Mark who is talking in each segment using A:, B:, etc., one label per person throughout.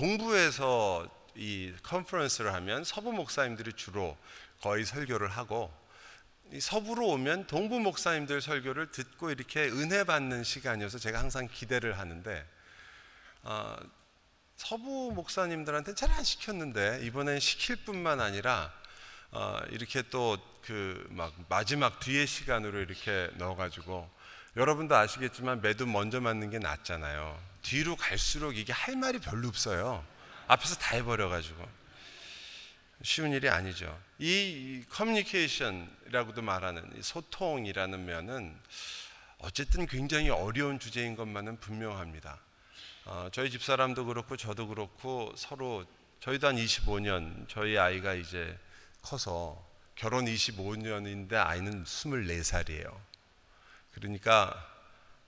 A: 동부에서 이 컨퍼런스를 하면 서부 목사님들이 주로 거의 설교를 하고 서부로 오면 동부 목사님들 설교를 듣고 이렇게 은혜 받는 시간이어서 제가 항상 기대를 하는데 어, 서부 목사님들한테 잘 안 시켰는데 이번엔 시킬 뿐만 아니라 어, 이렇게 또 그 막 마지막 뒤에 시간으로 이렇게 넣어가지고 여러분도 아시겠지만 매도 먼저 맞는 게 낫잖아요. 뒤로 갈수록 이게 할 말이 별로 없어요. 앞에서 다 해버려가지고 쉬운 일이 아니죠. 이 커뮤니케이션이라고도 말하는 소통이라는 면은 어쨌든 굉장히 어려운 주제인 것만은 분명합니다. 어, 저희 집 사람도 그렇고 저도 그렇고 서로 저희도 한 25년 저희 아이가 이제 커서 결혼 25년인데 아이는 24살이에요. 그러니까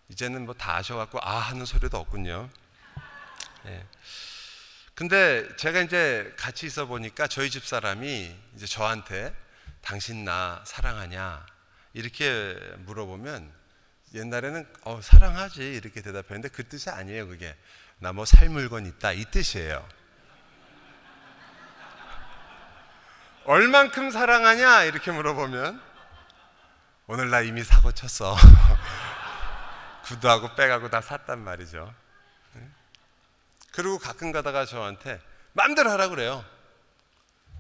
A: 이제는 뭐 다 아셔갖고 아 하는 소리도 없군요. 예. 근데 제가 이제 같이 있어 보니까 저희 집 사람이 이제 저한테 당신 나 사랑하냐 이렇게 물어보면 옛날에는 어, 사랑하지 이렇게 대답했는데 그 뜻이 아니에요 그게 나 뭐 살 물건 있다 이 뜻이에요. 얼만큼 사랑하냐 이렇게 물어보면 오늘 나 이미 사고 쳤어. 구두하고 백하고 다 샀단 말이죠. 그리고 가끔 가다가 저한테 마음대로 하라 그래요.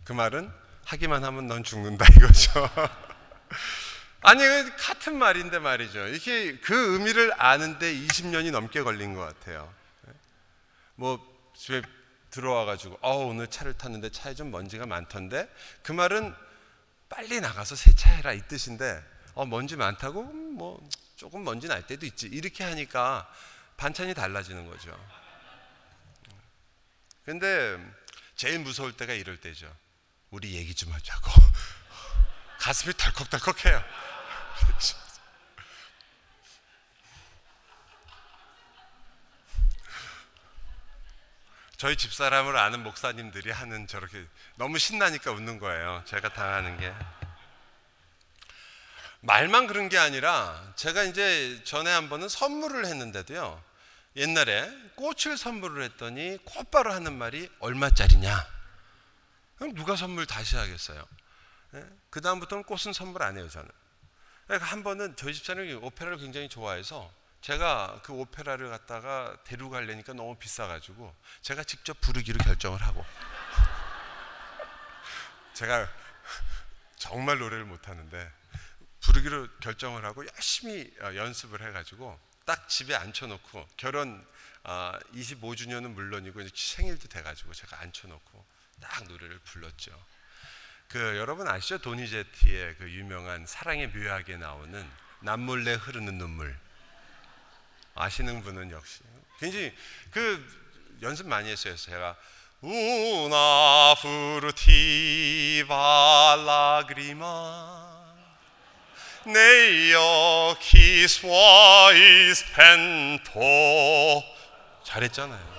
A: 그 말은 하기만 하면 넌 죽는다 이거죠. 아니 같은 말인데 말이죠. 이게 그 의미를 아는데 20년이 넘게 걸린 것 같아요. 뭐 집에 들어와 가지고 어 오늘 차를 탔는데 차에 좀 먼지가 많던데 그 말은 빨리 나가서 세차해라 이 뜻인데 어 먼지 많다고 뭐 조금 먼지 날 때도 있지 이렇게 하니까 반찬이 달라지는 거죠. 근데 제일 무서울 때가 이럴 때죠. 우리 얘기 좀 하자고. 가슴이 덜컥덜컥해요. 저희 집사람을 아는 목사님들이 하는 저렇게 너무 신나니까 웃는 거예요. 제가 당하는 게. 말만 그런 게 아니라 제가 이제 전에 한 번은 선물을 했는데도요. 옛날에 꽃을 선물을 했더니 곧바로 하는 말이 얼마짜리냐? 그럼 누가 선물 다시 하겠어요? 네? 그 다음부터는 꽃은 선물 안 해요 저는. 그러니까 한 번은 저희 집사람이 오페라를 굉장히 좋아해서 제가 그 오페라를 갖다가 데려가려니까 너무 비싸가지고 제가 직접 부르기로 결정을 하고 제가 정말 노래를 못하는데 부르기로 결정을 하고 열심히 어, 연습을 해가지고 딱 집에 앉혀놓고 결혼 25주년은 아, 물론이고 생일도 돼가지고 제가 앉혀놓고 딱 노래를 불렀죠. 그 여러분 아시죠? 도니제티의 그 유명한 사랑의 묘하게 나오는 남몰래 흐르는 눈물 아시는 분은 역시 굉장히 그 연습 많이 했어요. 제가 우나 프루티바 라그리마 네요 키스와이 스펜토 잘했잖아요.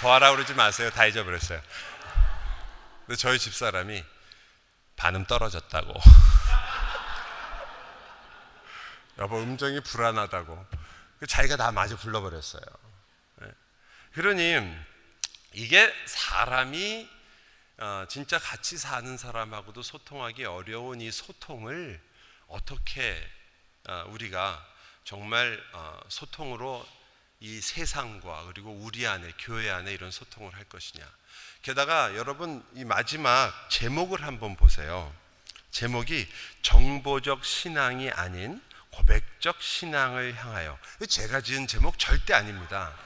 A: 더 하라 그러지 마세요. 다 잊어버렸어요. 근데 저희 집 사람이 반음 떨어졌다고. 여보 음정이 불안하다고. 그 자기가 다 마저 불러버렸어요. 네. 그러니 이게 사람이 어, 진짜 같이 사는 사람하고도 소통하기 어려운 이 소통을 어떻게 어, 우리가 정말 어, 소통으로 이 세상과 그리고 우리 안에 교회 안에 이런 소통을 할 것이냐. 게다가 여러분 이 마지막 제목을 한번 보세요. 제목이 정보적 신앙이 아닌 고백적 신앙을 향하여. 제가 지은 제목 절대 아닙니다.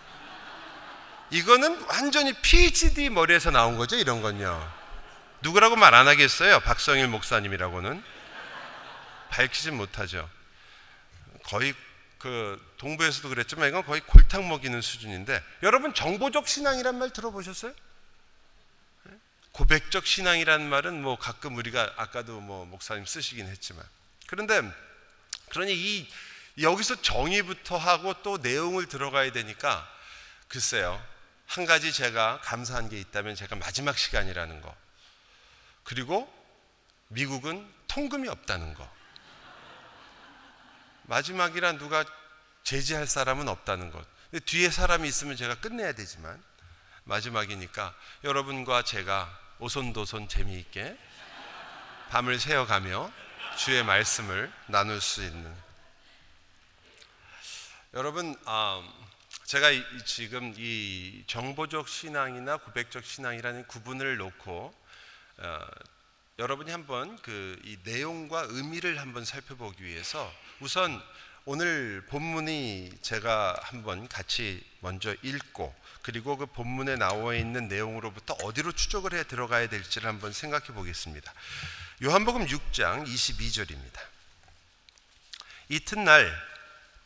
A: 이거는 완전히 PhD 머리에서 나온 거죠, 이런 건요. 누구라고 말 안 하겠어요? 박성일 목사님이라고는. 밝히진 못하죠. 거의 그 동부에서도 그랬지만 이건 거의 골탕 먹이는 수준인데 여러분 정보적 신앙이란 말 들어보셨어요? 고백적 신앙이란 말은 뭐 가끔 우리가 아까도 뭐 목사님 쓰시긴 했지만 그런데 그러니 이 여기서 정의부터 하고 또 내용을 들어가야 되니까 글쎄요 한 가지 제가 감사한 게 있다면 제가 마지막 시간이라는 거. 그리고 미국은 통금이 없다는 거. 마지막이란 누가 제지할 사람은 없다는 것. 뒤에 사람이 있으면 제가 끝내야 되지만 마지막이니까 여러분과 제가 오손도손 재미있게 밤을 새어가며 주의 말씀을 나눌 수 있는 여러분 아, 제가 지금 이 정보적 신앙이나 고백적 신앙이라는 구분을 놓고 어, 여러분이 한번 그 이 내용과 의미를 한번 살펴보기 위해서 우선 오늘 본문이 제가 한번 같이 먼저 읽고 그리고 그 본문에 나와 있는 내용으로부터 어디로 추적을 해 들어가야 될지를 한번 생각해 보겠습니다. 요한복음 6장 22절입니다. 이튿날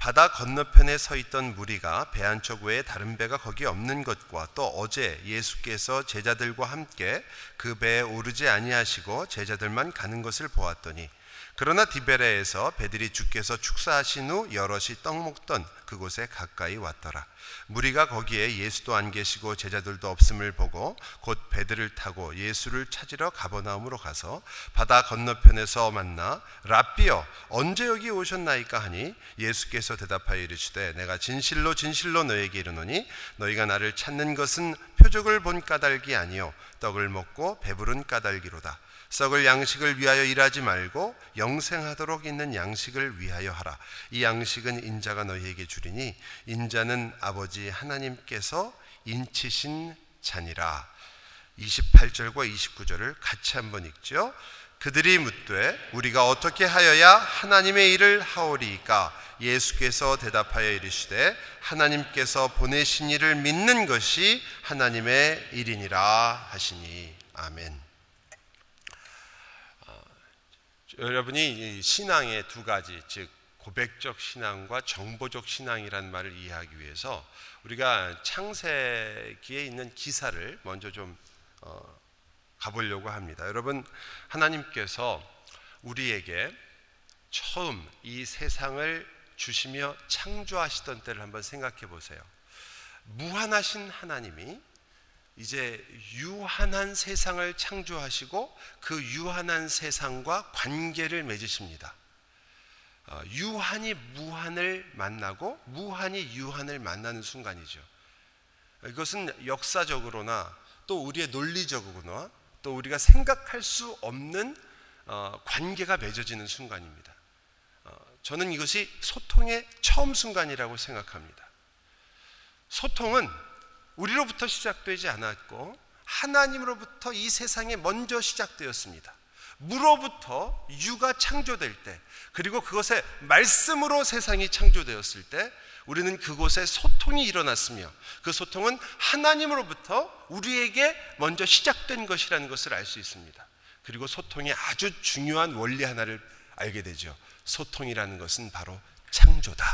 A: 바다 건너편에 서 있던 무리가 배 한쪽 외에 다른 배가 거기 없는 것과 또 어제 예수께서 제자들과 함께 그 배에 오르지 아니하시고 제자들만 가는 것을 보았더니 그러나 디베레에서 배들이 주께서 축사하신 후 여럿이 떡 먹던 그곳에 가까이 왔더라. 무리가 거기에 예수도 안 계시고 제자들도 없음을 보고 곧 배들을 타고 예수를 찾으러 가버나움으로 가서 바다 건너편에서 만나 랍비여 언제 여기 오셨나이까 하니 예수께서 대답하여 이르시되 내가 진실로 진실로 너에게 이르노니 너희가 나를 찾는 것은 표적을 본 까닭이 아니요 떡을 먹고 배부른 까닭이로다. 썩을 양식을 위하여 일하지 말고 영생하도록 있는 양식을 위하여 하라. 이 양식은 인자가 너희에게 주리니 인자는 아버지 하나님께서 인치신 자니라. 28절과 29절을 같이 한번 읽죠. 그들이 묻되 우리가 어떻게 하여야 하나님의 일을 하오리까 예수께서 대답하여 이르시되 하나님께서 보내신 일을 믿는 것이 하나님의 일이니라 하시니 아멘. 여러분이 신앙의 두 가지, 즉 고백적 신앙과 정보적 신앙이라는 말을 이해하기 위해서 우리가 창세기에 있는 기사를 먼저 좀 어, 가보려고 합니다. 여러분 하나님께서 우리에게 처음 이 세상을 주시며 창조하시던 때를 한번 생각해 보세요. 무한하신 하나님이 이제 유한한 세상을 창조하시고 그 유한한 세상과 관계를 맺으십니다. 어, 유한이 무한을 만나고 무한이 유한을 만나는 순간이죠. 이것은 역사적으로나 또 우리의 논리적으로나 또 우리가 생각할 수 없는 어, 관계가 맺어지는 순간입니다. 어, 저는 이것이 소통의 처음 순간이라고 생각합니다. 소통은 우리로부터 시작되지 않았고 하나님으로부터 이 세상에 먼저 시작되었습니다. 무로부터 유가 창조될 때 그리고 그것에 말씀으로 세상이 창조되었을 때 우리는 그곳에 소통이 일어났으며 그 소통은 하나님으로부터 우리에게 먼저 시작된 것이라는 것을 알 수 있습니다. 그리고 소통의 아주 중요한 원리 하나를 알게 되죠. 소통이라는 것은 바로 창조다.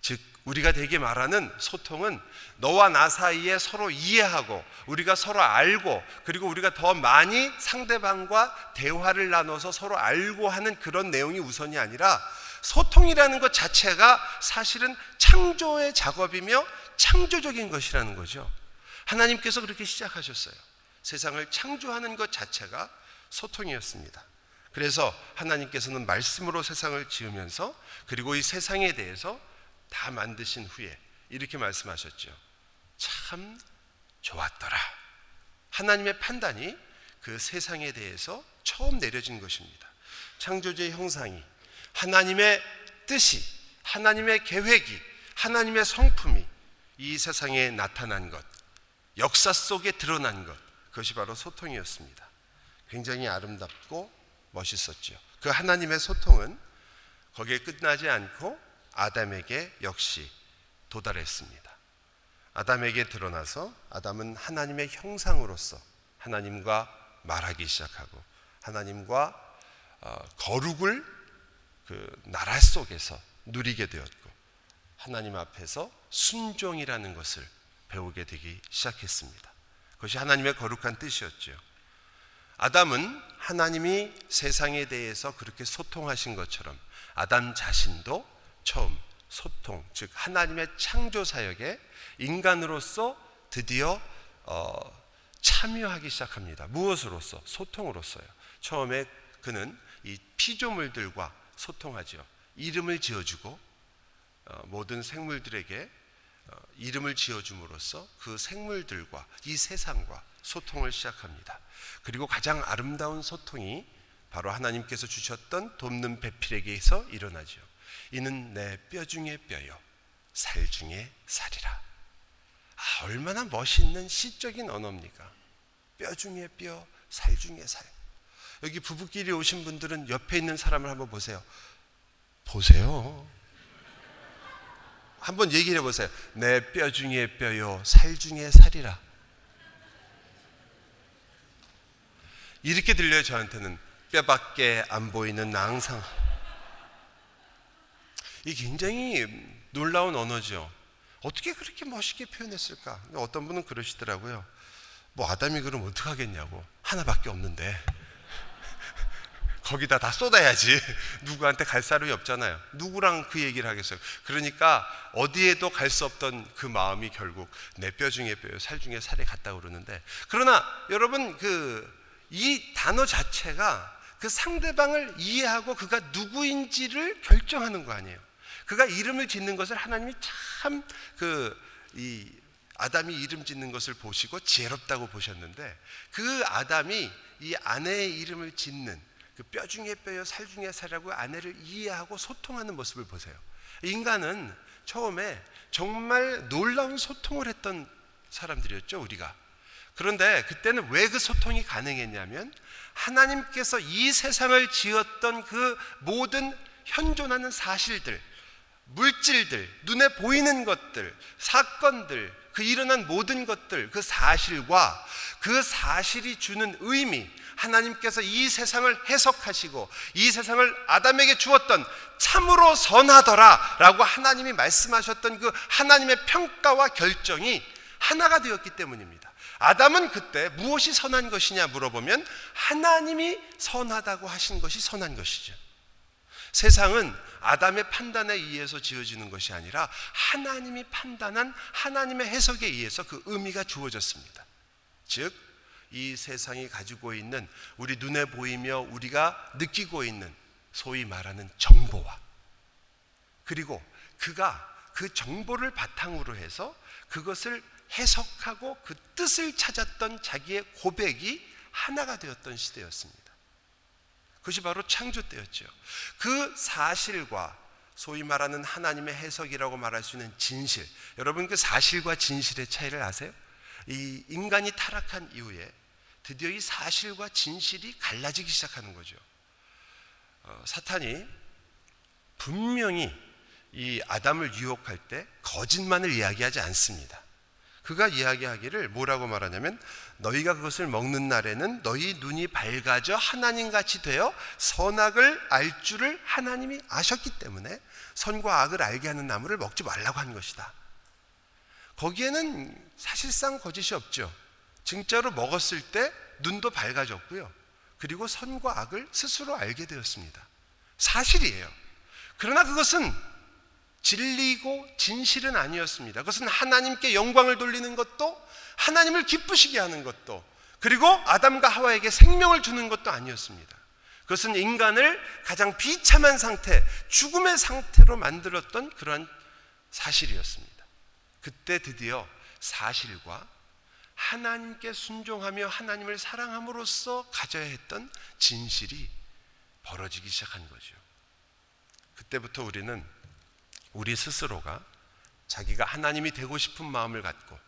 A: 즉 우리가 되게 말하는 소통은 너와 나 사이에 서로 이해하고 우리가 서로 알고 그리고 우리가 더 많이 상대방과 대화를 나눠서 서로 알고 하는 그런 내용이 우선이 아니라 소통이라는 것 자체가 사실은 창조의 작업이며 창조적인 것이라는 거죠. 하나님께서 그렇게 시작하셨어요. 세상을 창조하는 것 자체가 소통이었습니다. 그래서 하나님께서는 말씀으로 세상을 지으면서 그리고 이 세상에 대해서 다 만드신 후에 이렇게 말씀하셨죠. 참 좋았더라. 하나님의 판단이 그 세상에 대해서 처음 내려진 것입니다. 창조주의 형상이 하나님의 뜻이 하나님의 계획이 하나님의 성품이 이 세상에 나타난 것, 역사 속에 드러난 것, 그것이 바로 소통이었습니다. 굉장히 아름답고 멋있었죠. 그 하나님의 소통은 거기에 끝나지 않고 아담에게 역시 도달했습니다. 아담에게 드러나서 아담은 하나님의 형상으로서 하나님과 말하기 시작하고 하나님과 어, 거룩을 그 나라 속에서 누리게 되었고 하나님 앞에서 순종이라는 것을 배우게 되기 시작했습니다. 그것이 하나님의 거룩한 뜻이었죠. 아담은 하나님이 세상에 대해서 그렇게 소통하신 것처럼 아담 자신도 처음 소통, 즉 하나님의 창조 사역에 인간으로서 드디어 어, 참여하기 시작합니다. 무엇으로서? 소통으로서요. 처음에 그는 이 피조물들과 소통하죠. 이름을 지어주고 어, 모든 생물들에게 어, 이름을 지어줌으로써 그 생물들과 이 세상과 소통을 시작합니다. 그리고 가장 아름다운 소통이 바로 하나님께서 주셨던 돕는 배필에게서 일어나죠. 이는 내 뼈 중에 뼈요, 살 중에 살이라. 아, 얼마나 멋있는 시적인 언어입니까? 뼈 중에 뼈, 살 중에 살. 여기 부부끼리 오신 분들은 옆에 있는 사람을 한번 보세요. 보세요. 한번 얘기를 해보세요. 내 뼈 중에 뼈요, 살 중에 살이라. 이렇게 들려요, 저한테는. 뼈밖에 안 보이는 낭상. 이 굉장히 놀라운 언어죠. 어떻게 그렇게 멋있게 표현했을까? 어떤 분은 그러시더라고요. 뭐 아담이 그럼 어떡하겠냐고. 하나밖에 없는데. 거기다 다 쏟아야지. 누구한테 갈 사람이 없잖아요. 누구랑 그 얘기를 하겠어요. 그러니까 어디에도 갈 수 없던 그 마음이 결국 내 뼈 중에 뼈, 살 중에 살에 갔다 그러는데 그러나 여러분 그 이 단어 자체가 그 상대방을 이해하고 그가 누구인지를 결정하는 거 아니에요. 그가 이름을 짓는 것을 하나님이 참 그 이 아담이 이름 짓는 것을 보시고 지혜롭다고 보셨는데 그 아담이 이 아내의 이름을 짓는 그 뼈 중에 뼈요 살 중에 살이라고 아내를 이해하고 소통하는 모습을 보세요. 인간은 처음에 정말 놀라운 소통을 했던 사람들이었죠, 우리가. 그런데 그때는 왜 그 소통이 가능했냐면 하나님께서 이 세상을 지었던 그 모든 현존하는 사실들, 물질들, 눈에 보이는 것들, 사건들, 그 일어난 모든 것들, 그 사실과 그 사실이 주는 의미, 하나님께서 이 세상을 해석하시고 이 세상을 아담에게 주었던 참으로 선하더라 라고 하나님이 말씀하셨던 그 하나님의 평가와 결정이 하나가 되었기 때문입니다. 아담은 그때 무엇이 선한 것이냐 물어보면 하나님이 선하다고 하신 것이 선한 것이죠. 세상은 아담의 판단에 의해서 지어지는 것이 아니라 하나님이 판단한 하나님의 해석에 의해서 그 의미가 주어졌습니다. 즉, 이 세상이 가지고 있는 우리 눈에 보이며 우리가 느끼고 있는 소위 말하는 정보와 그리고 그가 그 정보를 바탕으로 해서 그것을 해석하고 그 뜻을 찾았던 자기의 고백이 하나가 되었던 시대였습니다. 그것이 바로 창조 때였죠. 그 사실과 소위 말하는 하나님의 해석이라고 말할 수 있는 진실. 여러분 그 사실과 진실의 차이를 아세요? 이 인간이 타락한 이후에 드디어 이 사실과 진실이 갈라지기 시작하는 거죠. 어, 사탄이 분명히 이 아담을 유혹할 때 거짓말을 이야기하지 않습니다. 그가 이야기하기를 뭐라고 말하냐면 너희가 그것을 먹는 날에는 너희 눈이 밝아져 하나님 같이 되어 선악을 알 줄을 하나님이 아셨기 때문에 선과 악을 알게 하는 나무를 먹지 말라고 한 것이다. 거기에는 사실상 거짓이 없죠. 진짜로 먹었을 때 눈도 밝아졌고요. 그리고 선과 악을 스스로 알게 되었습니다. 사실이에요. 그러나 그것은 진리고 진실은 아니었습니다. 그것은 하나님께 영광을 돌리는 것도 하나님을 기쁘시게 하는 것도 그리고 아담과 하와에게 생명을 주는 것도 아니었습니다. 그것은 인간을 가장 비참한 상태, 죽음의 상태로 만들었던 그러한 사실이었습니다. 그때 드디어 사실과 하나님께 순종하며 하나님을 사랑함으로써 가져야 했던 진실이 벌어지기 시작한 거죠. 그때부터 우리는 우리 스스로가 자기가 하나님이 되고 싶은 마음을 갖고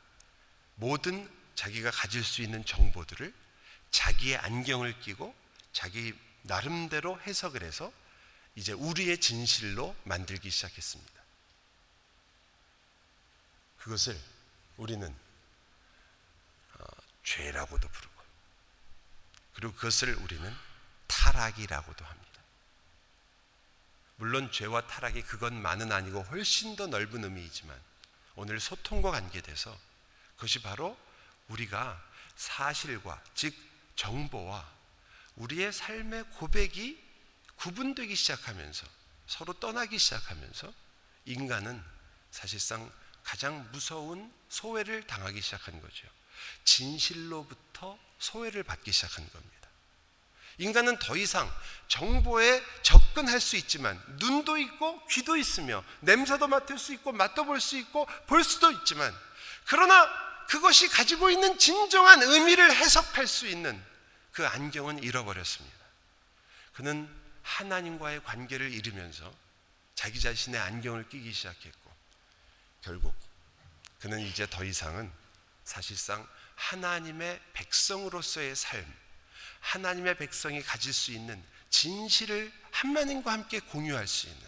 A: 모든 자기가 가질 수 있는 정보들을 자기의 안경을 끼고 자기 나름대로 해석을 해서 이제 우리의 진실로 만들기 시작했습니다. 그것을 우리는 어, 죄라고도 부르고 그리고 그것을 우리는 타락이라고도 합니다. 물론 죄와 타락이 그것만은 아니고 훨씬 더 넓은 의미이지만 오늘 소통과 관계돼서 그것이 바로 우리가 사실과 즉 정보와 우리의 삶의 고백이 구분되기 시작하면서 서로 떠나기 시작하면서 인간은 사실상 가장 무서운 소외를 당하기 시작한 거죠. 진실로부터 소외를 받기 시작한 겁니다. 인간은 더 이상 정보에 접근할 수 있지만 눈도 있고 귀도 있으며 냄새도 맡을 수 있고 맛도 볼 수 있고 볼 수도 있지만 그러나 그것이 가지고 있는 진정한 의미를 해석할 수 있는 그 안경은 잃어버렸습니다. 그는 하나님과의 관계를 잃으면서 자기 자신의 안경을 끼기 시작했고 결국 그는 이제 더 이상은 사실상 하나님의 백성으로서의 삶, 하나님의 백성이 가질 수 있는 진실을 하나님과 함께 공유할 수 있는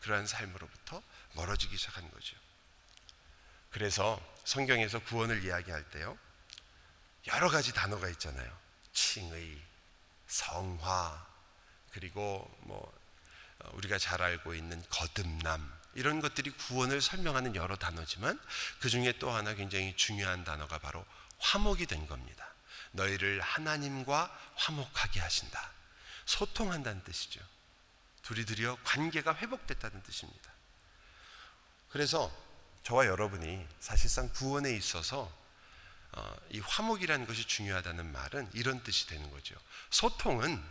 A: 그러한 삶으로부터 멀어지기 시작한 거죠. 그래서 성경에서 구원을 이야기할 때요. 여러 가지 단어가 있잖아요. 칭의, 성화, 그리고 뭐 어, 우리가 잘 알고 있는 거듭남 이런 것들이 구원을 설명하는 여러 단어지만 그 중에 또 하나 굉장히 중요한 단어가 바로 화목이 된 겁니다. 너희를 하나님과 화목하게 하신다. 소통한다는 뜻이죠. 둘이 드디어 관계가 회복됐다는 뜻입니다. 그래서 저와 여러분이 사실상 구원에 있어서 어, 이 화목이라는 것이 중요하다는 말은 이런 뜻이 되는 거죠. 소통은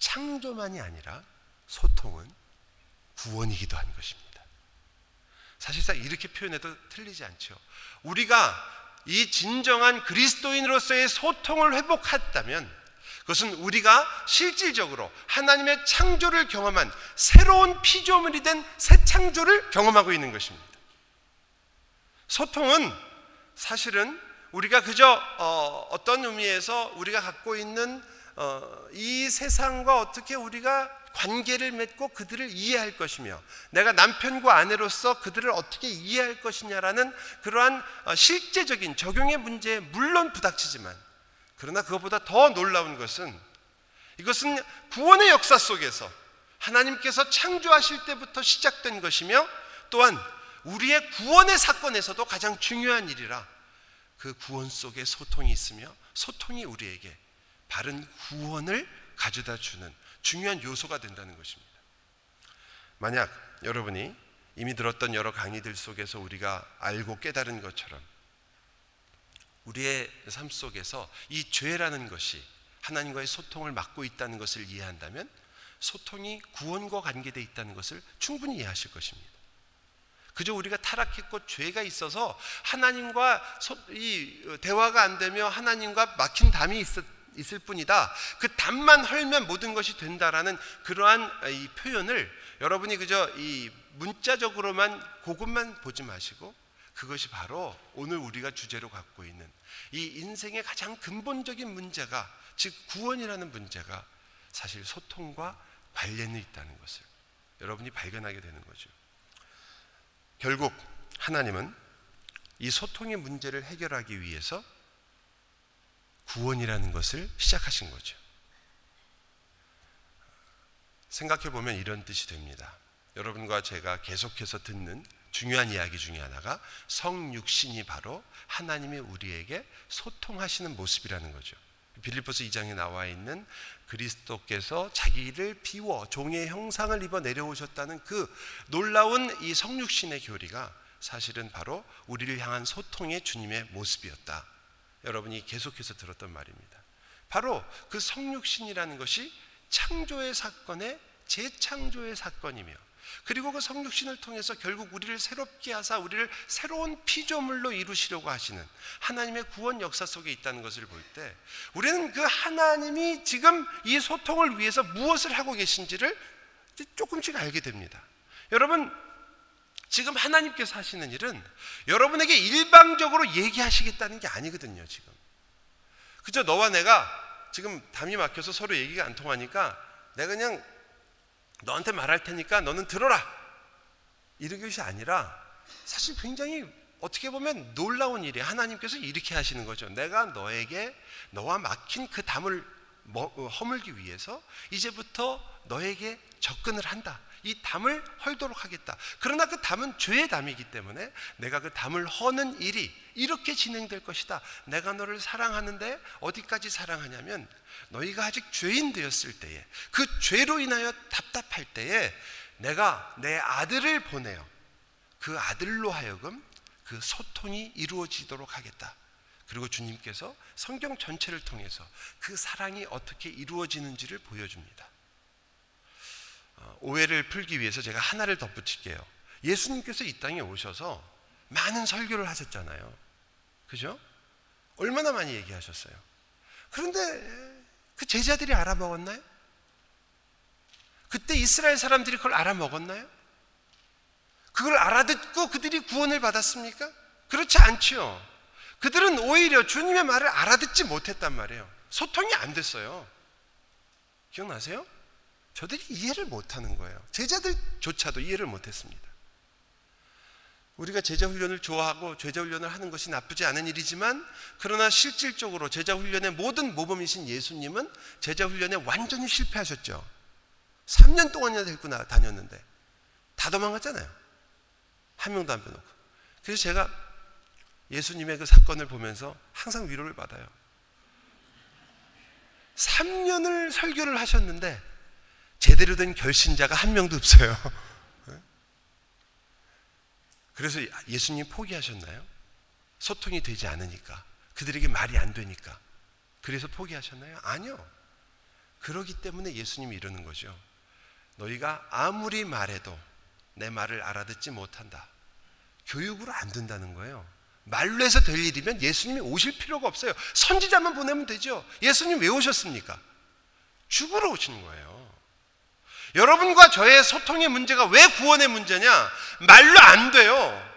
A: 창조만이 아니라 소통은 구원이기도 한 것입니다. 사실상 이렇게 표현해도 틀리지 않죠. 우리가 이 진정한 그리스도인으로서의 소통을 회복했다면 그것은 우리가 실질적으로 하나님의 창조를 경험한 새로운 피조물이 된 새 창조를 경험하고 있는 것입니다. 소통은 사실은 우리가 그저 어, 떤 의미에서 우리가 갖고 있는 어, 이 세상과 어떻게 우리가 관계를 맺고 그들을 이해할 것이며 내가 남편과 아내로서 그들을 어떻게 이해할 것이냐라는 그러한 어, 실제적인 적용의 문제에 물론 부닥치지만 그러나 그것보다 더 놀라운 것은 이것은 구원의 역사 속에서 하나님께서 창조하실 때부터 시작된 것이며 또한 우리의 구원의 사건에서도 가장 중요한 일이라 그 구원 속에 소통이 있으며 소통이 우리에게 바른 구원을 가져다 주는 중요한 요소가 된다는 것입니다. 만약 여러분이 이미 들었던 여러 강의들 속에서 우리가 알고 깨달은 것처럼 우리의 삶 속에서 이 죄라는 것이 하나님과의 소통을 막고 있다는 것을 이해한다면 소통이 구원과 관계되어 있다는 것을 충분히 이해하실 것입니다. 그저 우리가 타락했고 죄가 있어서 하나님과 이 대화가 안 되며 하나님과 막힌 담이 있을 뿐이다. 그 답만 헐면 모든 것이 된다라는 그러한 이 표현을 여러분이 그저 이 문자적으로만 그것만 보지 마시고 그것이 바로 오늘 우리가 주제로 갖고 있는 이 인생의 가장 근본적인 문제가 즉 구원이라는 문제가 사실 소통과 관련이 있다는 것을 여러분이 발견하게 되는 거죠. 결국 하나님은 이 소통의 문제를 해결하기 위해서 구원이라는 것을 시작하신 거죠. 생각해 보면 이런 뜻이 됩니다. 여러분과 제가 계속해서 듣는 중요한 이야기 중에 하나가 성육신이 바로 하나님이 우리에게 소통하시는 모습이라는 거죠. 빌리포스 2장에 나와 있는 그리스도께서 자기를 비워 종의 형상을 입어 내려오셨다는 그 놀라운 이 성육신의 교리가 사실은 바로 우리를 향한 소통의 주님의 모습이었다. 여러분이 계속해서 들었던 말입니다. 바로 그 성육신이라는 것이 창조의 사건의 재창조의 사건이며 그리고 그 성육신을 통해서 결국 우리를 새롭게 하사 우리를 새로운 피조물로 이루시려고 하시는 하나님의 구원 역사 속에 있다는 것을 볼 때 우리는 그 하나님이 지금 이 소통을 위해서 무엇을 하고 계신지를 조금씩 알게 됩니다. 여러분 지금 하나님께서 하시는 일은 여러분에게 일방적으로 얘기하시겠다는 게 아니거든요, 지금. 그저 너와 내가 지금 담이 막혀서 서로 얘기가 안 통하니까 내가 그냥 너한테 말할 테니까 너는 들어라. 이런 것이 아니라 사실 굉장히 어떻게 보면 놀라운 일이 하나님께서 이렇게 하시는 거죠. 내가 너에게 너와 막힌 그 담을 허물기 위해서 이제부터 너에게 접근을 한다. 이 담을 헐도록 하겠다. 그러나 그 담은 죄의 담이기 때문에 내가 그 담을 허는 일이 이렇게 진행될 것이다. 내가 너를 사랑하는데 어디까지 사랑하냐면 너희가 아직 죄인 되었을 때에 그 죄로 인하여 답답할 때에 내가 내 아들을 보내어 그 아들로 하여금 그 소통이 이루어지도록 하겠다. 그리고 주님께서 성경 전체를 통해서 그 사랑이 어떻게 이루어지는지를 보여줍니다. 어, 오해를 풀기 위해서 제가 하나를 덧붙일게요. 예수님께서 이 땅에 오셔서 많은 설교를 하셨잖아요. 그죠? 얼마나 많이 얘기하셨어요. 그런데 그 제자들이 알아먹었나요? 그때 이스라엘 사람들이 그걸 알아먹었나요? 그걸 알아듣고 그들이 구원을 받았습니까? 그렇지 않지요. 그들은 오히려 주님의 말을 알아듣지 못했단 말이에요. 소통이 안 됐어요. 기억나세요? 저들이 이해를 못하는 거예요. 제자들조차도 이해를 못했습니다. 우리가 제자 훈련을 좋아하고 제자 훈련을 하는 것이 나쁘지 않은 일이지만 그러나 실질적으로 제자 훈련의 모든 모범이신 예수님은 제자 훈련에 완전히 실패하셨죠. 3년 동안이나 데리고 다녔는데 다 도망갔잖아요. 한 명도 안 빼놓고. 그래서 제가 예수님의 그 사건을 보면서 항상 위로를 받아요. 3년을 설교를 하셨는데 제대로 된 결신자가 한 명도 없어요. 그래서 예수님 포기하셨나요? 소통이 되지 않으니까. 그들에게 말이 안 되니까. 그래서 포기하셨나요? 아니요. 그러기 때문에 예수님이 이러는 거죠. 너희가 아무리 말해도 내 말을 알아듣지 못한다. 교육으로 안 된다는 거예요. 말로 해서 될 일이면 예수님이 오실 필요가 없어요. 선지자만 보내면 되죠. 예수님 왜 오셨습니까? 죽으러 오신 거예요. 여러분과 저의 소통의 문제가 왜 구원의 문제냐? 말로 안 돼요.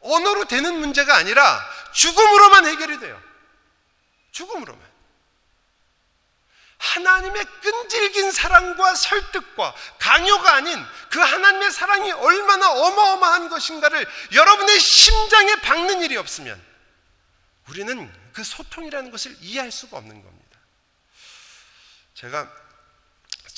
A: 언어로 되는 문제가 아니라 죽음으로만 해결이 돼요. 죽음으로만. 하나님의 끈질긴 사랑과 설득과 강요가 아닌 그 하나님의 사랑이 얼마나 어마어마한 것인가를 여러분의 심장에 박는 일이 없으면 우리는 그 소통이라는 것을 이해할 수가 없는 겁니다. 제가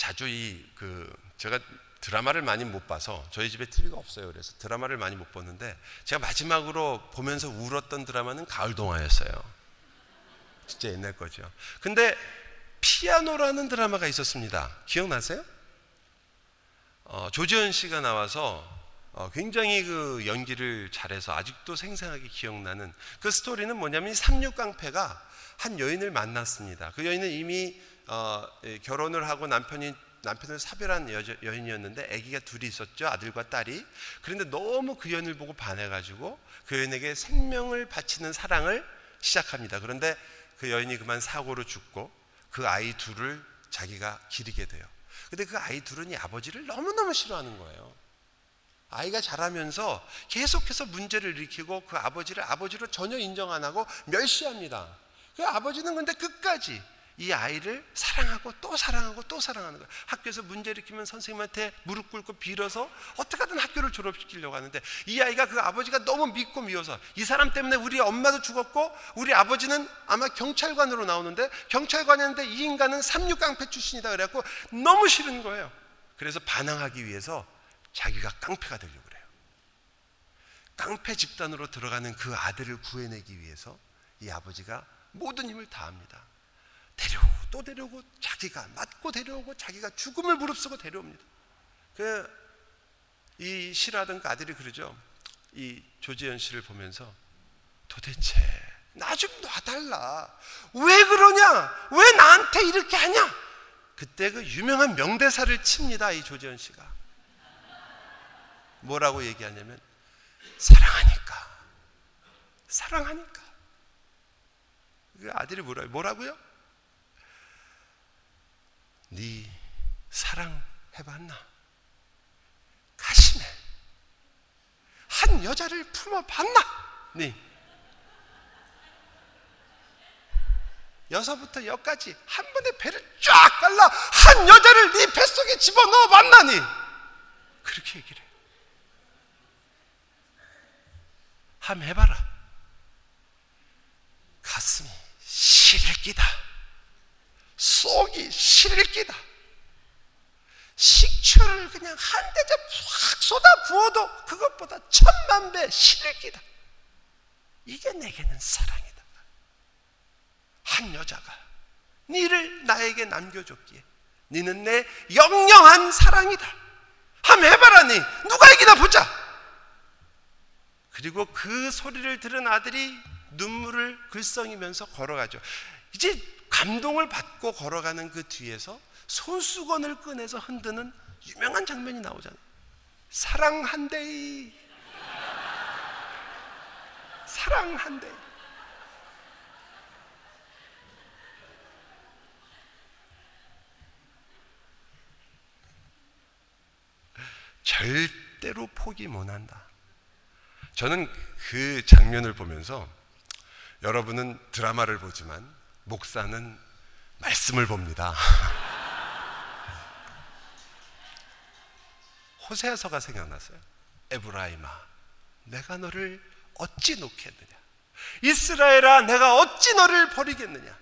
A: 자주 이 그 제가 드라마를 많이 못 봐서 저희 집에 TV가 없어요. 그래서 드라마를 많이 못 보는데 제가 마지막으로 보면서 울었던 드라마는 가을 동화였어요. 진짜 옛날 거죠. 근데 피아노라는 드라마가 있었습니다. 기억나세요? 어, 조지현 씨가 나와서 어, 굉장히 그 연기를 잘해서 아직도 생생하게 기억나는 그 스토리는 뭐냐면 삼육깡패가 한 여인을 만났습니다. 그 여인은 이미 어, 결혼을 하고 남편이 남편을 사별한 여, 여인이었는데 아기가 둘이 있었죠 아들과 딸이 그런데 너무 그 여인을 보고 반해가지고 그 여인에게 생명을 바치는 사랑을 시작합니다. 그런데 그 여인이 그만 사고로 죽고 그 아이 둘을 자기가 기르게 돼요. 근데 그 아이 둘은 이 아버지를 너무너무 싫어하는 거예요. 아이가 자라면서 계속해서 문제를 일으키고 그 아버지를 아버지로 전혀 인정 안 하고 멸시합니다. 그 아버지는 근데 끝까지 이 아이를 사랑하고 또 사랑하고 또 사랑하는 거예요. 학교에서 문제 일으키면 선생님한테 무릎 꿇고 빌어서 어떻게든 학교를 졸업시키려고 하는데 이 아이가 그 아버지가 너무 믿고 미워서 이 사람 때문에 우리 엄마도 죽었고 우리 아버지는 아마 경찰관으로 나오는데 경찰관이었는데 이 인간은 삼육깡패 출신이다 그래갖고 너무 싫은 거예요. 그래서 반항하기 위해서 자기가 깡패가 되려고 그래요. 깡패 집단으로 들어가는 그 아들을 구해내기 위해서 이 아버지가 모든 힘을 다합니다. 데려오고 또 데려오고 자기가 맞고 데려오고 자기가 죽음을 무릅쓰고 데려옵니다. 그이 실하던 그 아들이 그러죠. 이 조지현 씨를 보면서 도대체 나 좀 놔달라. 왜 그러냐? 왜 나한테 이렇게 하냐? 그때 그 유명한 명대사를 칩니다. 이 조지현 씨가. 뭐라고 얘기하냐면 사랑하니까. 사랑하니까. 그 아들이 뭐라, 뭐라고요? 네 사랑 해봤나? 가심해. 한 여자를 품어봤나? 네. 여서부터 여까지 한 번에 배를 쫙 갈라 한 여자를 네 뱃속에 집어넣어 봤나니? 그렇게 얘기를 해. 한번 해봐라. 가슴이 시릴 끼다. 속이 실기다. 식초를 그냥 한 대접 확 쏟아 부어도 그것보다 천만 배 실기다. 이게 내게는 사랑이다. 한 여자가 니를 나에게 남겨줬기에 니는 내 영영한 사랑이다. 한번 해봐라 니 누가 이기나 보자. 그리고 그 소리를 들은 아들이 눈물을 글썽이면서 걸어가죠. 이제 감동을 받고 걸어가는 그 뒤에서 손수건을 꺼내서 흔드는 유명한 장면이 나오잖아요. 사랑한대. 사랑한대. 절대로 포기 못 한다. 저는 그 장면을 보면서 여러분은 드라마를 보지만 목사는 말씀을 봅니다. 호세아서가 생각났어요. 에브라임아, 내가 너를 어찌 놓겠느냐? 이스라엘아, 내가 어찌 너를 버리겠느냐?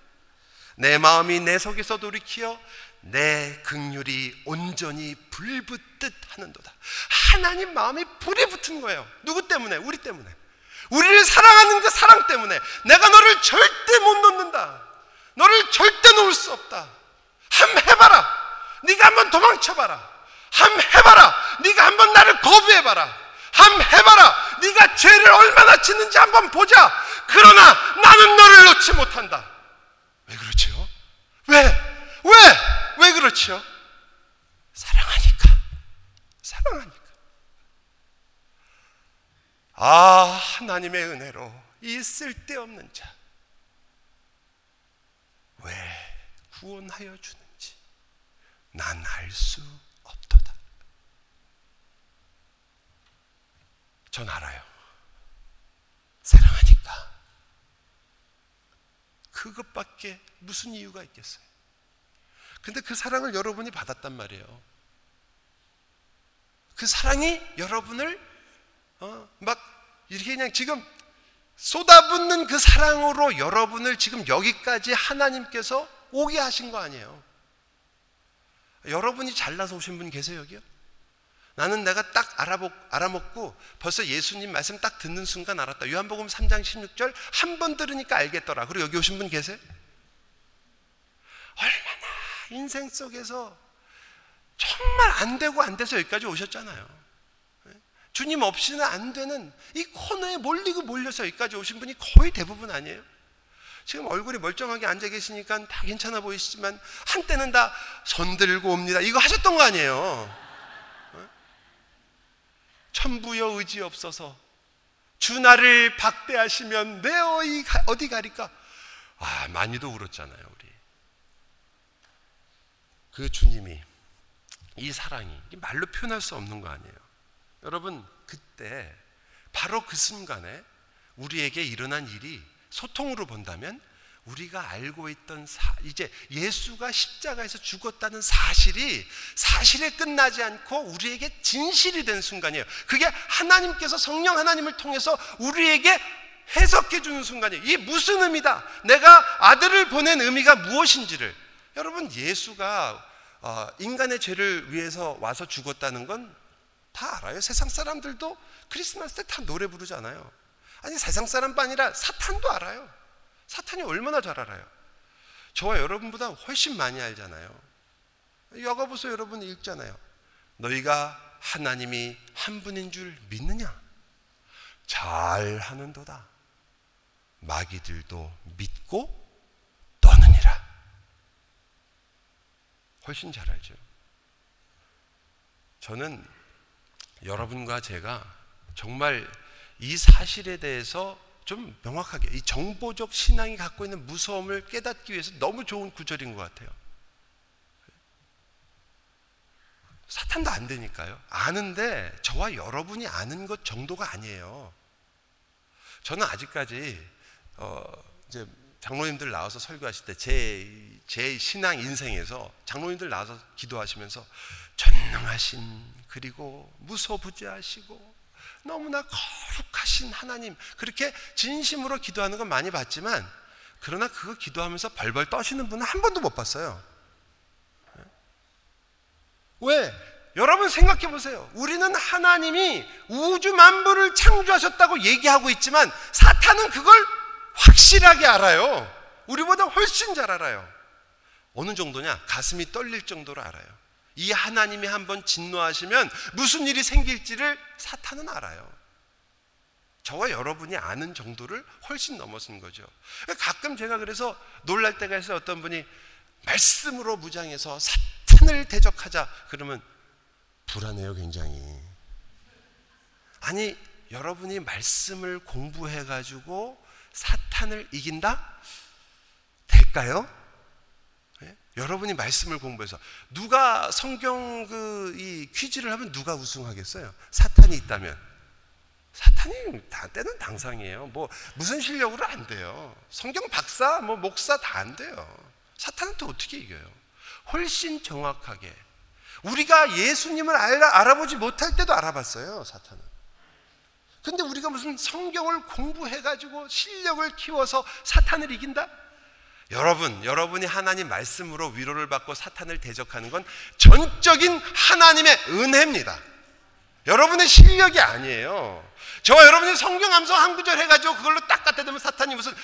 A: 내 마음이 내 속에서 돌이키어 내 극률이 온전히 불붙듯 하는도다. 하나님 마음이 불이 붙은 거예요. 누구 때문에? 우리 때문에. 우리를 사랑하는 그 사랑 때문에 내가 너를 절대 못 놓는다. 너를 절대 놓을 수 없다. 함 해봐라. 네가 한번 도망쳐봐라. 함 해봐라. 네가 한번 나를 거부해봐라. 함 해봐라. 네가 죄를 얼마나 짓는지 한번 보자. 그러나 나는 너를 놓지 못한다. 왜 그렇죠? 왜? 왜? 왜 그렇죠? 사랑하니까. 사랑하니까. 아, 하나님의 은혜로 이 쓸데없는 자. 왜 구원하여 주는지 난 알 수 없도다. 전 알아요. 사랑하니까. 그것밖에 무슨 이유가 있겠어요? 근데 그 사랑을 여러분이 받았단 말이에요. 그 사랑이 여러분을 어, 막 이렇게 그냥 지금 쏟아붓는 그 사랑으로 여러분을 지금 여기까지 하나님께서 오게 하신 거 아니에요. 여러분이 잘나서 오신 분 계세요, 여기요? 나는 내가 딱 알아보, 알아먹고 벌써 예수님 말씀 딱 듣는 순간 알았다. 요한복음 3장 16절 한 번 들으니까 알겠더라. 그리고 여기 오신 분 계세요? 얼마나 인생 속에서 정말 안 되고 안 돼서 여기까지 오셨잖아요. 주님 없이는 안 되는 이 코너에 몰리고 몰려서 여기까지 오신 분이 거의 대부분 아니에요. 지금 얼굴이 멀쩡하게 앉아 계시니까 다 괜찮아 보이시지만 한때는 다 손 들고 옵니다. 이거 하셨던 거 아니에요. 천부여 의지 없어서 주 나를 박대하시면 내 어이 어디 가리까? 아 많이도 울었잖아요 우리. 그 주님이 이 사랑이 말로 표현할 수 없는 거 아니에요. 여러분 그때 바로 그 순간에 우리에게 일어난 일이 소통으로 본다면 우리가 알고 있던 사, 이제 예수가 십자가에서 죽었다는 사실이 사실에 끝나지 않고 우리에게 진실이 된 순간이에요. 그게 하나님께서 성령 하나님을 통해서 우리에게 해석해 주는 순간이에요. 이게 무슨 의미다? 내가 아들을 보낸 의미가 무엇인지를 여러분 예수가 어, 인간의 죄를 위해서 와서 죽었다는 건 다 알아요. 세상 사람들도 크리스마스 때 다 노래 부르잖아요. 아니 세상 사람뿐 아니라 사탄도 알아요. 사탄이 얼마나 잘 알아요? 저와 여러분보다 훨씬 많이 알잖아요. 여가보서 여러분 읽잖아요. 너희가 하나님이 한 분인 줄 믿느냐? 잘 하는도다. 마귀들도 믿고 떠느니라. 훨씬 잘 알죠. 저는 여러분과 제가 정말 이 사실에 대해서 좀 명확하게 이 정보적 신앙이 갖고 있는 무서움을 깨닫기 위해서 너무 좋은 구절인 것 같아요. 사탄도 안 되니까요. 아는데 저와 여러분이 아는 것 정도가 아니에요. 저는 아직까지 어 이제 장로님들 나와서 설교하실 때 제 제 신앙 인생에서 장로님들 나와서 기도하시면서 전능하신 그리고 무소부지하시고 너무나 거룩하신 하나님 그렇게 진심으로 기도하는 건 많이 봤지만 그러나 그거 기도하면서 벌벌 떠시는 분은 한 번도 못 봤어요. 왜? 여러분 생각해 보세요. 우리는 하나님이 우주 만물을 창조하셨다고 얘기하고 있지만 사탄은 그걸 확실하게 알아요. 우리보다 훨씬 잘 알아요. 어느 정도냐? 가슴이 떨릴 정도로 알아요. 이 하나님이 한번 진노하시면 무슨 일이 생길지를 사탄은 알아요. 저와 여러분이 아는 정도를 훨씬 넘어선 거죠. 가끔 제가 그래서 놀랄 때가 있어요. 어떤 분이 말씀으로 무장해서 사탄을 대적하자 그러면 불안해요, 굉장히. 아니, 여러분이 말씀을 공부해 가지고 사탄을 이긴다? 될까요? 네? 여러분이 말씀을 공부해서 누가 성경 그 이 퀴즈를 하면 누가 우승하겠어요? 사탄이 있다면 사탄이 다 때는 당상이에요. 뭐 무슨 실력으로 안 돼요. 성경 박사, 뭐 목사 다 안 돼요. 사탄은 또 어떻게 이겨요? 훨씬 정확하게 우리가 예수님을 알아, 알아보지 못할 때도 알아봤어요. 사탄은. 근데 우리가 무슨 성경을 공부해가지고 실력을 키워서 사탄을 이긴다? 여러분, 여러분이 하나님 말씀으로 위로를 받고 사탄을 대적하는 건 전적인 하나님의 은혜입니다. 여러분의 실력이 아니에요. 저와 여러분이 성경 암송 한 구절 해가지고 그걸로 딱 갖다 대면 사탄이 무슨,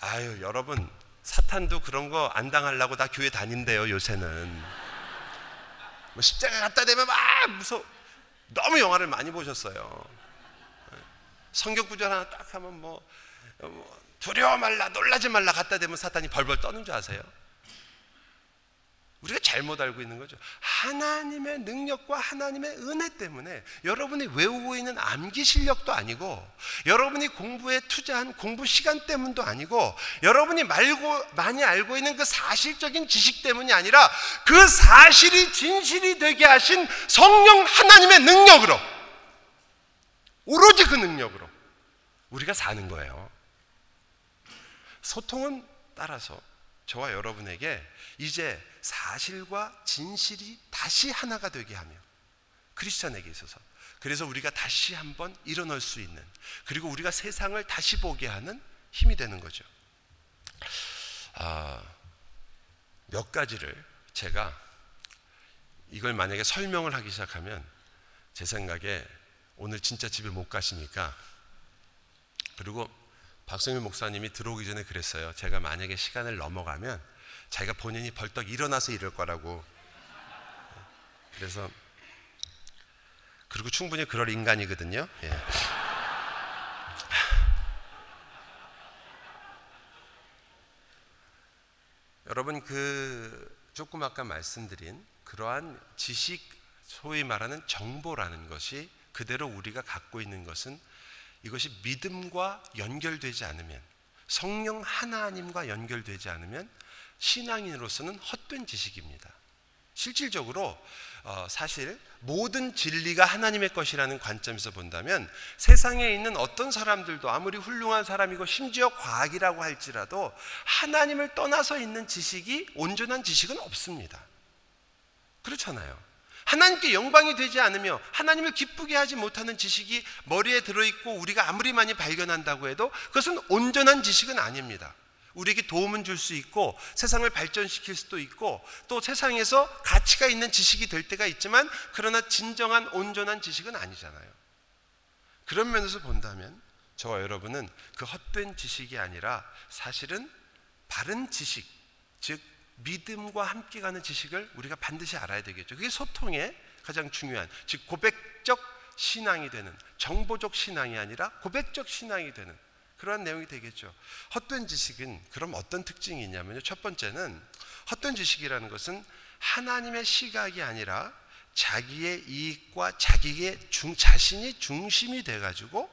A: 아유, 여러분, 사탄도 그런 거 안 당하려고 다 교회 다닌대요, 요새는. 뭐 십자가 갖다 대면 막 무서워. 너무 영화를 많이 보셨어요. 성경 구절 하나 딱 하면 뭐, 뭐 두려워 말라 놀라지 말라 갖다 대면 사탄이 벌벌 떠는 줄 아세요? 우리가 잘못 알고 있는 거죠. 하나님의 능력과 하나님의 은혜 때문에 여러분이 외우고 있는 암기 실력도 아니고 여러분이 공부에 투자한 공부 시간 때문도 아니고 여러분이 말고 많이 알고 있는 그 사실적인 지식 때문이 아니라 그 사실이 진실이 되게 하신 성령 하나님의 능력으로 오로지 그 능력으로 우리가 사는 거예요. 소통은 따라서 저와 여러분에게 이제 사실과 진실이 다시 하나가 되게 하며 크리스천에게 있어서 그래서 우리가 다시 한번 일어날 수 있는 그리고 우리가 세상을 다시 보게 하는 힘이 되는 거죠. 아, 몇 가지를 제가 이걸 만약에 설명을 하기 시작하면 제 생각에 오늘 진짜 집에 못 가시니까 그리고 박성민 목사님이 들어오기 전에 그랬어요. 제가 만약에 시간을 넘어가면 자기가 본인이 벌떡 일어나서 이럴 거라고. 그래서 그리고 충분히 그럴 인간이거든요. 예. 여러분 그 조금 아까 말씀드린 그러한 지식 소위 말하는 정보라는 것이 그대로 우리가 갖고 있는 것은 이것이 믿음과 연결되지 않으면 성령 하나님과 연결되지 않으면 신앙인으로서는 헛된 지식입니다. 실질적으로 어, 사실 모든 진리가 하나님의 것이라는 관점에서 본다면 세상에 있는 어떤 사람들도 아무리 훌륭한 사람이고 심지어 과학이라고 할지라도 하나님을 떠나서 있는 지식이 온전한 지식은 없습니다. 그렇잖아요. 하나님께 영광이 되지 않으며 하나님을 기쁘게 하지 못하는 지식이 머리에 들어있고 우리가 아무리 많이 발견한다고 해도 그것은 온전한 지식은 아닙니다. 우리에게 도움은 줄 수 있고 세상을 발전시킬 수도 있고 또 세상에서 가치가 있는 지식이 될 때가 있지만 그러나 진정한 온전한 지식은 아니잖아요. 그런 면에서 본다면 저와 여러분은 그 헛된 지식이 아니라 사실은 바른 지식, 즉 믿음과 함께 가는 지식을 우리가 반드시 알아야 되겠죠. 그게 소통의 가장 중요한, 즉 고백적 신앙이 되는 정보적 신앙이 아니라 고백적 신앙이 되는 그러한 내용이 되겠죠. 헛된 지식은 그럼 어떤 특징이 있냐면요. 첫 번째는 헛된 지식이라는 것은 하나님의 시각이 아니라 자기의 이익과 자기의 중, 자신이 중심이 돼 가지고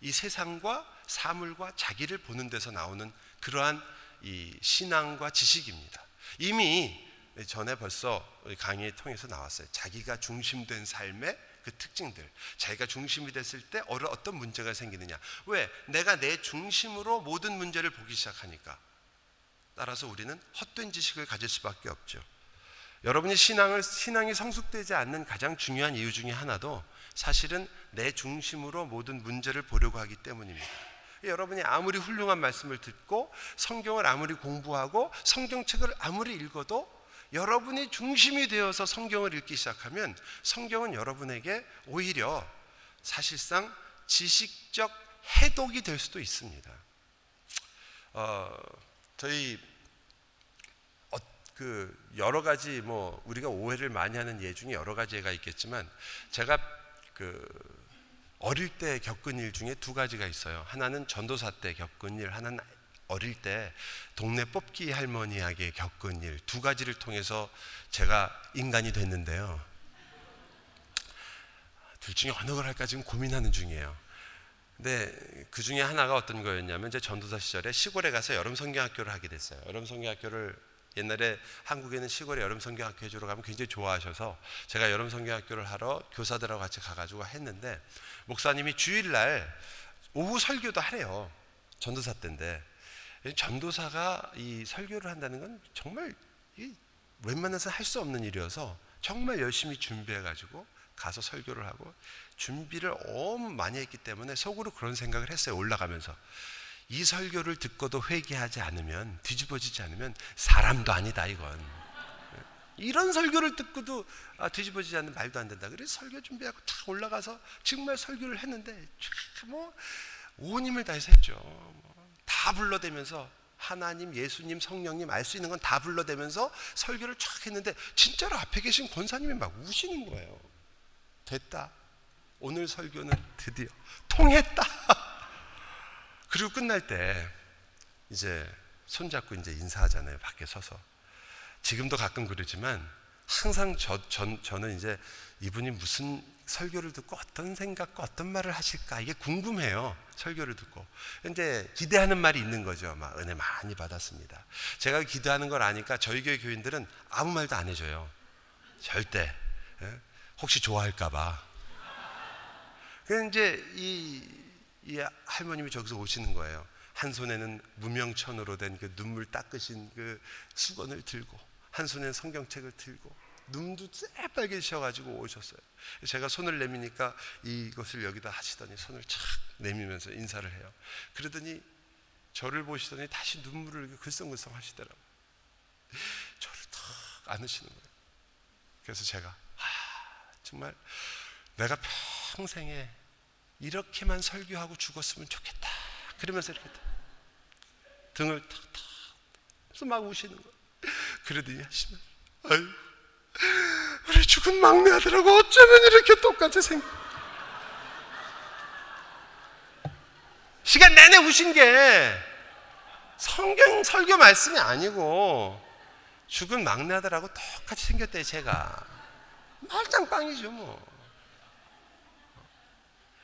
A: 이 세상과 사물과 자기를 보는 데서 나오는 그러한 이 신앙과 지식입니다. 이미 전에 벌써 강의 통해서 나왔어요. 자기가 중심된 삶의 그 특징들. 자기가 중심이 됐을 때 어떤 문제가 생기느냐. 왜? 내가 내 중심으로 모든 문제를 보기 시작하니까. 따라서 우리는 헛된 지식을 가질 수밖에 없죠. 여러분이 신앙을 신앙이 성숙되지 않는 가장 중요한 이유 중에 하나도 사실은 내 중심으로 모든 문제를 보려고 하기 때문입니다. 여러분이 아무리 훌륭한 말씀을 듣고 성경을 아무리 공부하고 성경책을 아무리 읽어도 여러분이 중심이 되어서 성경을 읽기 시작하면 성경은 여러분에게 오히려 사실상 지식적 해독이 될 수도 있습니다. 어, 저희 어, 그 여러 가지 뭐 우리가 오해를 많이 하는 예 중에 여러 가지가 있겠지만 제가 그 어릴 때 겪은 일 중에 두 가지가 있어요. 하나는 전도사 때 겪은 일, 하나는 어릴 때 동네 뽑기 할머니에게 겪은 일 두 가지를 통해서 제가 인간이 됐는데요. 둘 중에 어느 걸 할까 지금 고민하는 중이에요. 근데 그 중에 하나가 어떤 거였냐면 제 전도사 시절에 시골에 가서 여름 성경학교를 하게 됐어요. 여름 성경학교를 옛날에 한국에는 시골에 여름 성경학교 해주러 가면 굉장히 좋아하셔서 제가 여름 성경학교를 하러 교사들하고 같이 가가지고 했는데 목사님이 주일날 오후 설교도 하래요. 전도사 때인데 전도사가 이 설교를 한다는 건 정말 웬만해서 할 수 없는 일이어서 정말 열심히 준비해 가지고 가서 설교를 하고 준비를 너무 많이 했기 때문에 속으로 그런 생각을 했어요. 올라가면서. 이 설교를 듣고도 회개하지 않으면 뒤집어지지 않으면 사람도 아니다 이건 이런 설교를 듣고도 아, 뒤집어지지 않는 말도 안 된다. 그래서 설교 준비하고 탁 올라가서 정말 설교를 했는데 뭐 온 힘을 다해서 했죠. 뭐 다 불러대면서 하나님, 예수님, 성령님 알 수 있는 건 다 불러대면서 설교를 쫙 했는데 진짜로 앞에 계신 권사님이 막 우시는 거예요. 됐다. 오늘 설교는 드디어 통했다. 그리고 끝날 때 이제 손잡고 이제 인사하잖아요. 밖에 서서. 지금도 가끔 그러지만 항상 저, 전, 저는 이제 이분이 무슨 설교를 듣고 어떤 생각과 어떤 말을 하실까 이게 궁금해요. 설교를 듣고. 근데 기대하는 말이 있는 거죠. 막 은혜 많이 받았습니다. 제가 기도하는 걸 아니까 저희 교회 교인들은 아무 말도 안 해줘요. 절대. 예? 혹시 좋아할까봐. 그래서 이제 이, 이 할머님이 저기서 오시는 거예요. 한 손에는 무명천으로 된 그 눈물 닦으신 그 수건을 들고 한 손에는 성경책을 들고 눈도 새빨개지셔가지고 오셨어요. 제가 손을 내미니까 이것을 여기다 하시더니 손을 착 내미면서 인사를 해요. 그러더니 저를 보시더니 다시 눈물을 글썽글썽 하시더라고요. 저를 탁 안으시는 거예요. 그래서 제가 아, 정말 내가 평생에 이렇게만 설교하고 죽었으면 좋겠다. 그러면서 이렇게 등을 탁탁 그래서 막 우시는 거예요. 그러더니 하시면. 아유 우리 죽은 막내 아들하고 어쩌면 이렇게 똑같이 생겨 시간 내내 우신 게 성경 설교 말씀이 아니고 죽은 막내 아들하고 똑같이 생겼대 제가. 말짱빵이죠 뭐.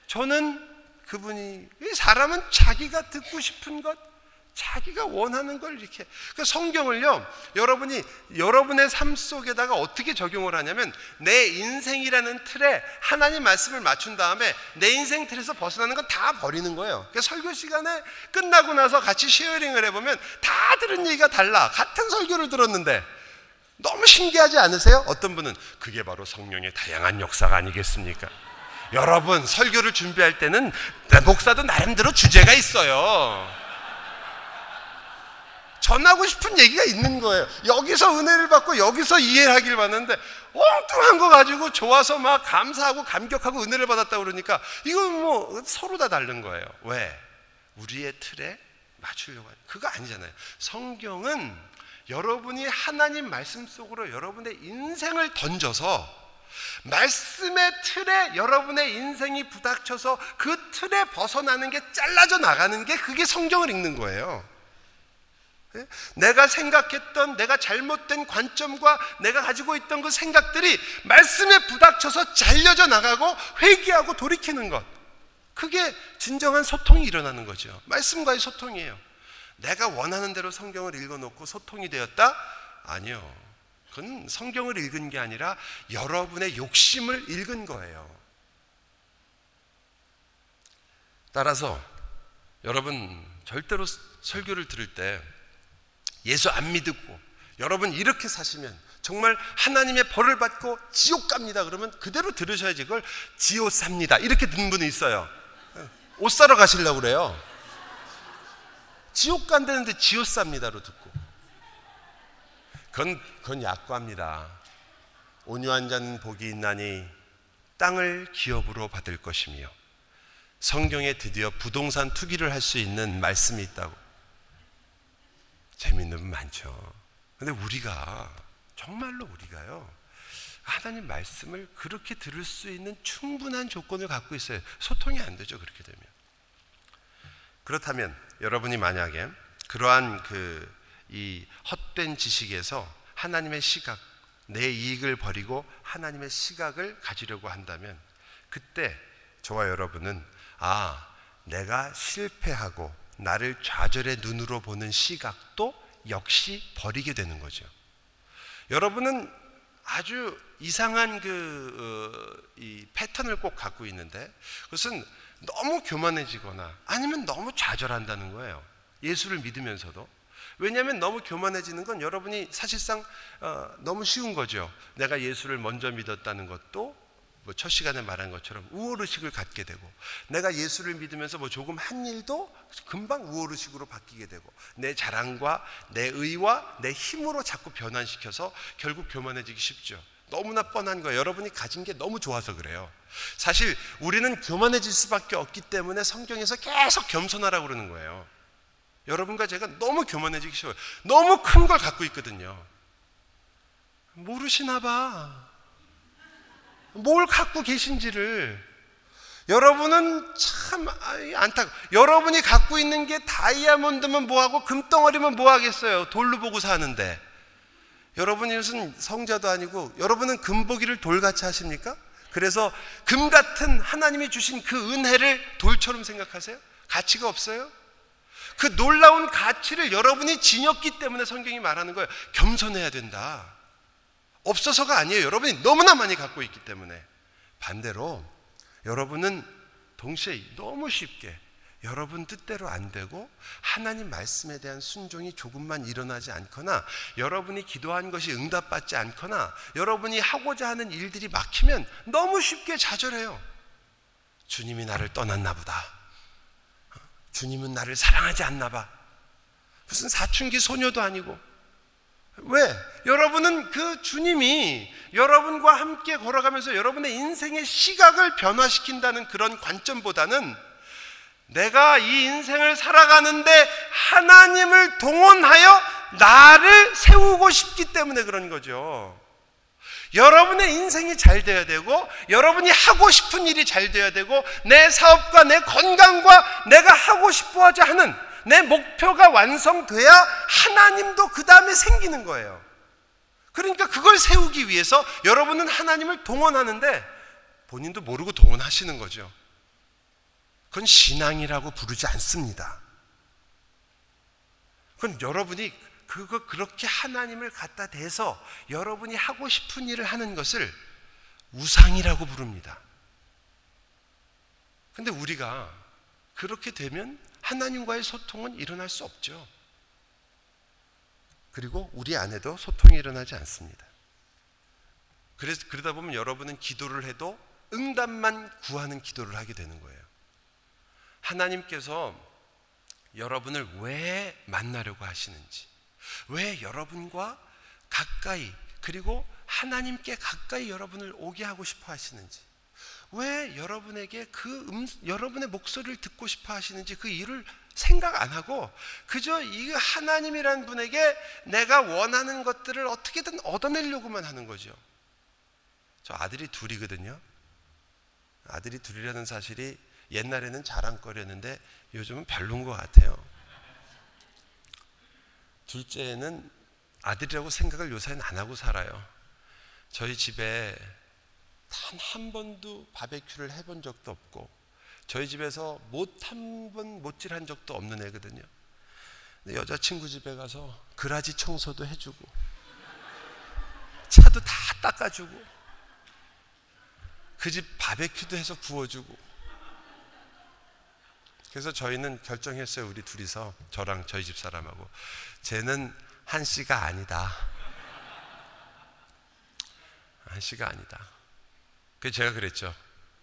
A: 저는 그분이 사람은 자기가 듣고 싶은 것 자기가 원하는 걸 이렇게 그 성경을요 여러분이 여러분의 삶 속에다가 어떻게 적용을 하냐면 내 인생이라는 틀에 하나님 말씀을 맞춘 다음에 내 인생 틀에서 벗어나는 건 다 버리는 거예요. 그 설교 시간에 끝나고 나서 같이 sharing을 해보면 다 들은 얘기가 달라 같은 설교를 들었는데 너무 신기하지 않으세요? 어떤 분은 그게 바로 성령의 다양한 역사가 아니겠습니까? 여러분 설교를 준비할 때는 목사도 나름대로 주제가 있어요. 전하고 싶은 얘기가 있는 거예요. 여기서 은혜를 받고 여기서 하길 바랐는데 엉뚱한 거 가지고 좋아서 막 감사하고 감격하고 은혜를 받았다 그러니까 이건 뭐 서로 다 다른 거예요. 왜? 우리의 틀에 맞추려고 하는 그거 아니잖아요. 성경은 여러분이 하나님 말씀 속으로 여러분의 인생을 던져서 말씀의 틀에 여러분의 인생이 부닥쳐서 그 틀에 벗어나는 게 잘라져 나가는 게 그게 성경을 읽는 거예요. 예? 내가 생각했던 내가 잘못된 관점과 내가 가지고 있던 그 생각들이 말씀에 부닥쳐서 잘려져 나가고 회개하고 돌이키는 것. 그게 진정한 소통이 일어나는 거죠. 말씀과의 소통이에요. 내가 원하는 대로 성경을 읽어놓고 소통이 되었다? 아니요. 그건 성경을 읽은 게 아니라 여러분의 욕심을 읽은 거예요. 따라서 여러분 절대로 설교를 들을 때 예수 안 믿고 여러분 이렇게 사시면 정말 하나님의 벌을 받고 지옥 갑니다. 그러면 그대로 들으셔야지 그걸 지옥 삽니다. 이렇게 듣는 분이 있어요. 옷 사러 가시려고 그래요. 지옥 간다는데 지옥 삽니다로 듣고. 그건, 그건 약과입니다. 온유한 자는 복이 있나니 땅을 기업으로 받을 것이며 성경에 드디어 부동산 투기를 할 수 있는 말씀이 있다고. 재밌는 분 많죠. 근데 우리가 정말로 우리가요. 하나님 말씀을 그렇게 들을 수 있는 충분한 조건을 갖고 있어요. 소통이 안 되죠. 그렇게 되면. 그렇다면 여러분이 만약에 그러한 그 이 헛된 지식에서 하나님의 시각, 내 이익을 버리고 하나님의 시각을 가지려고 한다면 그때 저와 여러분은 아, 내가 실패하고 나를 좌절의 눈으로 보는 시각도 역시 버리게 되는 거죠. 여러분은 아주 이상한 그, 어, 이 패턴을 꼭 갖고 있는데 그것은 너무 교만해지거나 아니면 너무 좌절한다는 거예요. 예수를 믿으면서도. 왜냐하면 너무 교만해지는 건 여러분이 사실상 어, 너무 쉬운 거죠. 내가 예수를 먼저 믿었다는 것도 뭐 첫 시간에 말한 것처럼 우월의식을 갖게 되고 내가 예수를 믿으면서 뭐 조금 한 일도 금방 우월의식으로 바뀌게 되고 내 자랑과 내 의와 내 힘으로 자꾸 변환시켜서 결국 교만해지기 쉽죠. 너무나 뻔한 거예요. 여러분이 가진 게 너무 좋아서 그래요. 사실 우리는 교만해질 수밖에 없기 때문에 성경에서 계속 겸손하라고 그러는 거예요. 여러분과 제가 너무 교만해지기 쉬워요. 너무 큰 걸 갖고 있거든요. 모르시나 봐. 뭘 갖고 계신지를. 여러분은 참 안타. 여러분이 갖고 있는 게 다이아몬드면 뭐하고 금덩어리면 뭐하겠어요. 돌로 보고 사는데. 여러분이 무슨 성자도 아니고 여러분은 금보기를 돌같이 하십니까? 그래서 금 같은 하나님이 주신 그 은혜를 돌처럼 생각하세요? 가치가 없어요? 그 놀라운 가치를 여러분이 지녔기 때문에 성경이 말하는 거예요. 겸손해야 된다. 없어서가 아니에요. 여러분이 너무나 많이 갖고 있기 때문에. 반대로 여러분은 동시에 너무 쉽게 여러분 뜻대로 안 되고 하나님 말씀에 대한 순종이 조금만 일어나지 않거나 여러분이 기도한 것이 응답받지 않거나 여러분이 하고자 하는 일들이 막히면 너무 쉽게 좌절해요. 주님이 나를 떠났나 보다. 주님은 나를 사랑하지 않나 봐. 무슨 사춘기 소녀도 아니고. 왜? 여러분은 그 주님이 여러분과 함께 걸어가면서 여러분의 인생의 시각을 변화시킨다는 그런 관점보다는 내가 이 인생을 살아가는데 하나님을 동원하여 나를 세우고 싶기 때문에 그런 거죠. 여러분의 인생이 잘 돼야 되고, 여러분이 하고 싶은 일이 잘 돼야 되고, 내 사업과 내 건강과 내가 하고 싶어 하자 하는 내 목표가 완성돼야 하나님도 그 다음에 생기는 거예요. 그러니까 그걸 세우기 위해서 여러분은 하나님을 동원하는데 본인도 모르고 동원하시는 거죠. 그건 신앙이라고 부르지 않습니다. 그건 여러분이 그거 그렇게 하나님을 갖다 대서 여러분이 하고 싶은 일을 하는 것을 우상이라고 부릅니다. 근데 우리가 그렇게 되면 하나님과의 소통은 일어날 수 없죠. 그리고 우리 안에도 소통이 일어나지 않습니다. 그래서 그러다 보면 여러분은 기도를 해도 응답만 구하는 기도를 하게 되는 거예요. 하나님께서 여러분을 왜 만나려고 하시는지, 왜 여러분과 가까이 그리고 하나님께 가까이 여러분을 오게 하고 싶어 하시는지 왜 여러분에게 그 음, 여러분의 목소리를 듣고 싶어 하시는지 그 일을 생각 안 하고 그저 이 하나님이란 분에게 내가 원하는 것들을 어떻게든 얻어내려고만 하는 거죠. 저 아들이 둘이거든요. 아들이 둘이라는 사실이 옛날에는 자랑거리였는데 요즘은 별론 것 같아요. 둘째는 아들이라고 생각을 요새는 안 하고 살아요. 저희 집에 단 한 번도 바베큐를 해본 적도 없고 저희 집에서 못 한 번 못질한 적도 없는 애거든요. 근데 여자친구 집에 가서 그라지 청소도 해주고 차도 다 닦아주고 그 집 바베큐도 해서 구워주고 그래서 저희는 결정했어요. 우리 둘이서 저랑 저희 집 사람하고 쟤는 한 씨가 아니다. 한 씨가 아니다. 그래서 제가 그랬죠.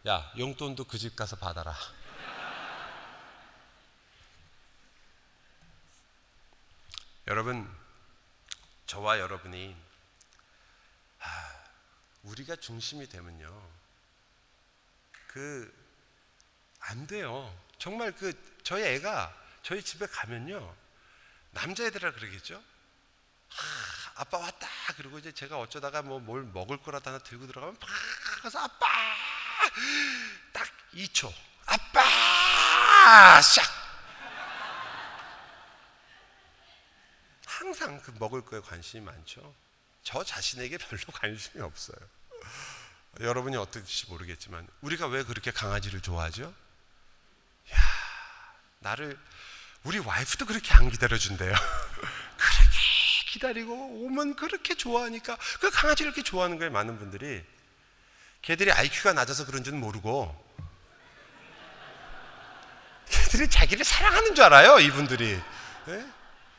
A: 야, 용돈도 그 집 가서 받아라. 여러분, 저와 여러분이 아, 우리가 중심이 되면요. 그 안 돼요. 정말 그 저희 애가 저희 집에 가면요 남자애들아 그러겠죠. 아, 아빠 왔다. 그리고 이제 제가 어쩌다가 뭐 뭘 먹을 거라도 하나 들고 들어가면 팍 가서 아빠 딱 2초 아빠 샥 항상 그 먹을 거에 관심이 많죠. 저 자신에게 별로 관심이 없어요. 여러분이 어떨지 모르겠지만 우리가 왜 그렇게 강아지를 좋아하죠? 야, 나를 우리 와이프도 그렇게 안 기다려 준대요. 그렇게 기다리고 오면 그렇게 좋아하니까 그 강아지를 이렇게 좋아하는 거예요. 많은 분들이 걔들이 IQ가 낮아서 그런 줄은 모르고 걔들이 자기를 사랑하는 줄 알아요. 이분들이 네?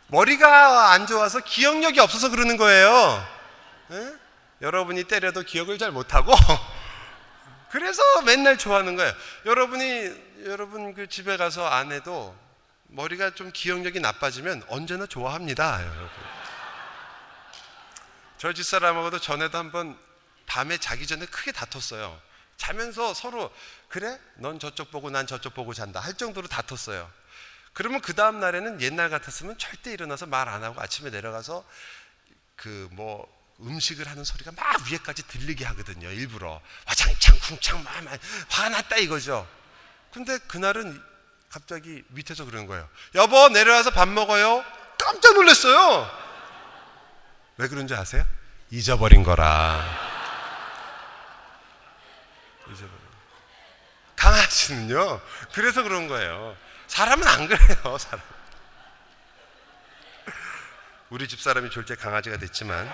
A: 머리가 안 좋아서 기억력이 없어서 그러는 거예요. 네? 여러분이 때려도 기억을 잘 못하고 그래서 맨날 좋아하는 거예요. 여러분이 여러분 그 집에 가서 아내도 머리가 좀 기억력이 나빠지면 언제나 좋아합니다. 여러분. 저 집사람하고도 전에도 한번 밤에 자기 전에 크게 다퉜어요. 자면서 서로 그래? 넌 저쪽 보고 난 저쪽 보고 잔다 할 정도로 다퉜어요. 그러면 그 다음 날에는 옛날 같았으면 절대 일어나서 말 안 하고 아침에 내려가서 그 뭐 음식을 하는 소리가 막 위에까지 들리게 하거든요. 일부러 와장창 쿵창 막 화났다 이거죠. 근데 그날은 갑자기 밑에서 그러는 거예요. 여보 내려와서 밥 먹어요. 깜짝 놀랐어요. 왜 그런지 아세요? 잊어버린 거라. 잊어버린. 강아지는요. 그래서 그런 거예요. 사람은 안 그래요. 사람. 우리 집 사람이 졸제 강아지가 됐지만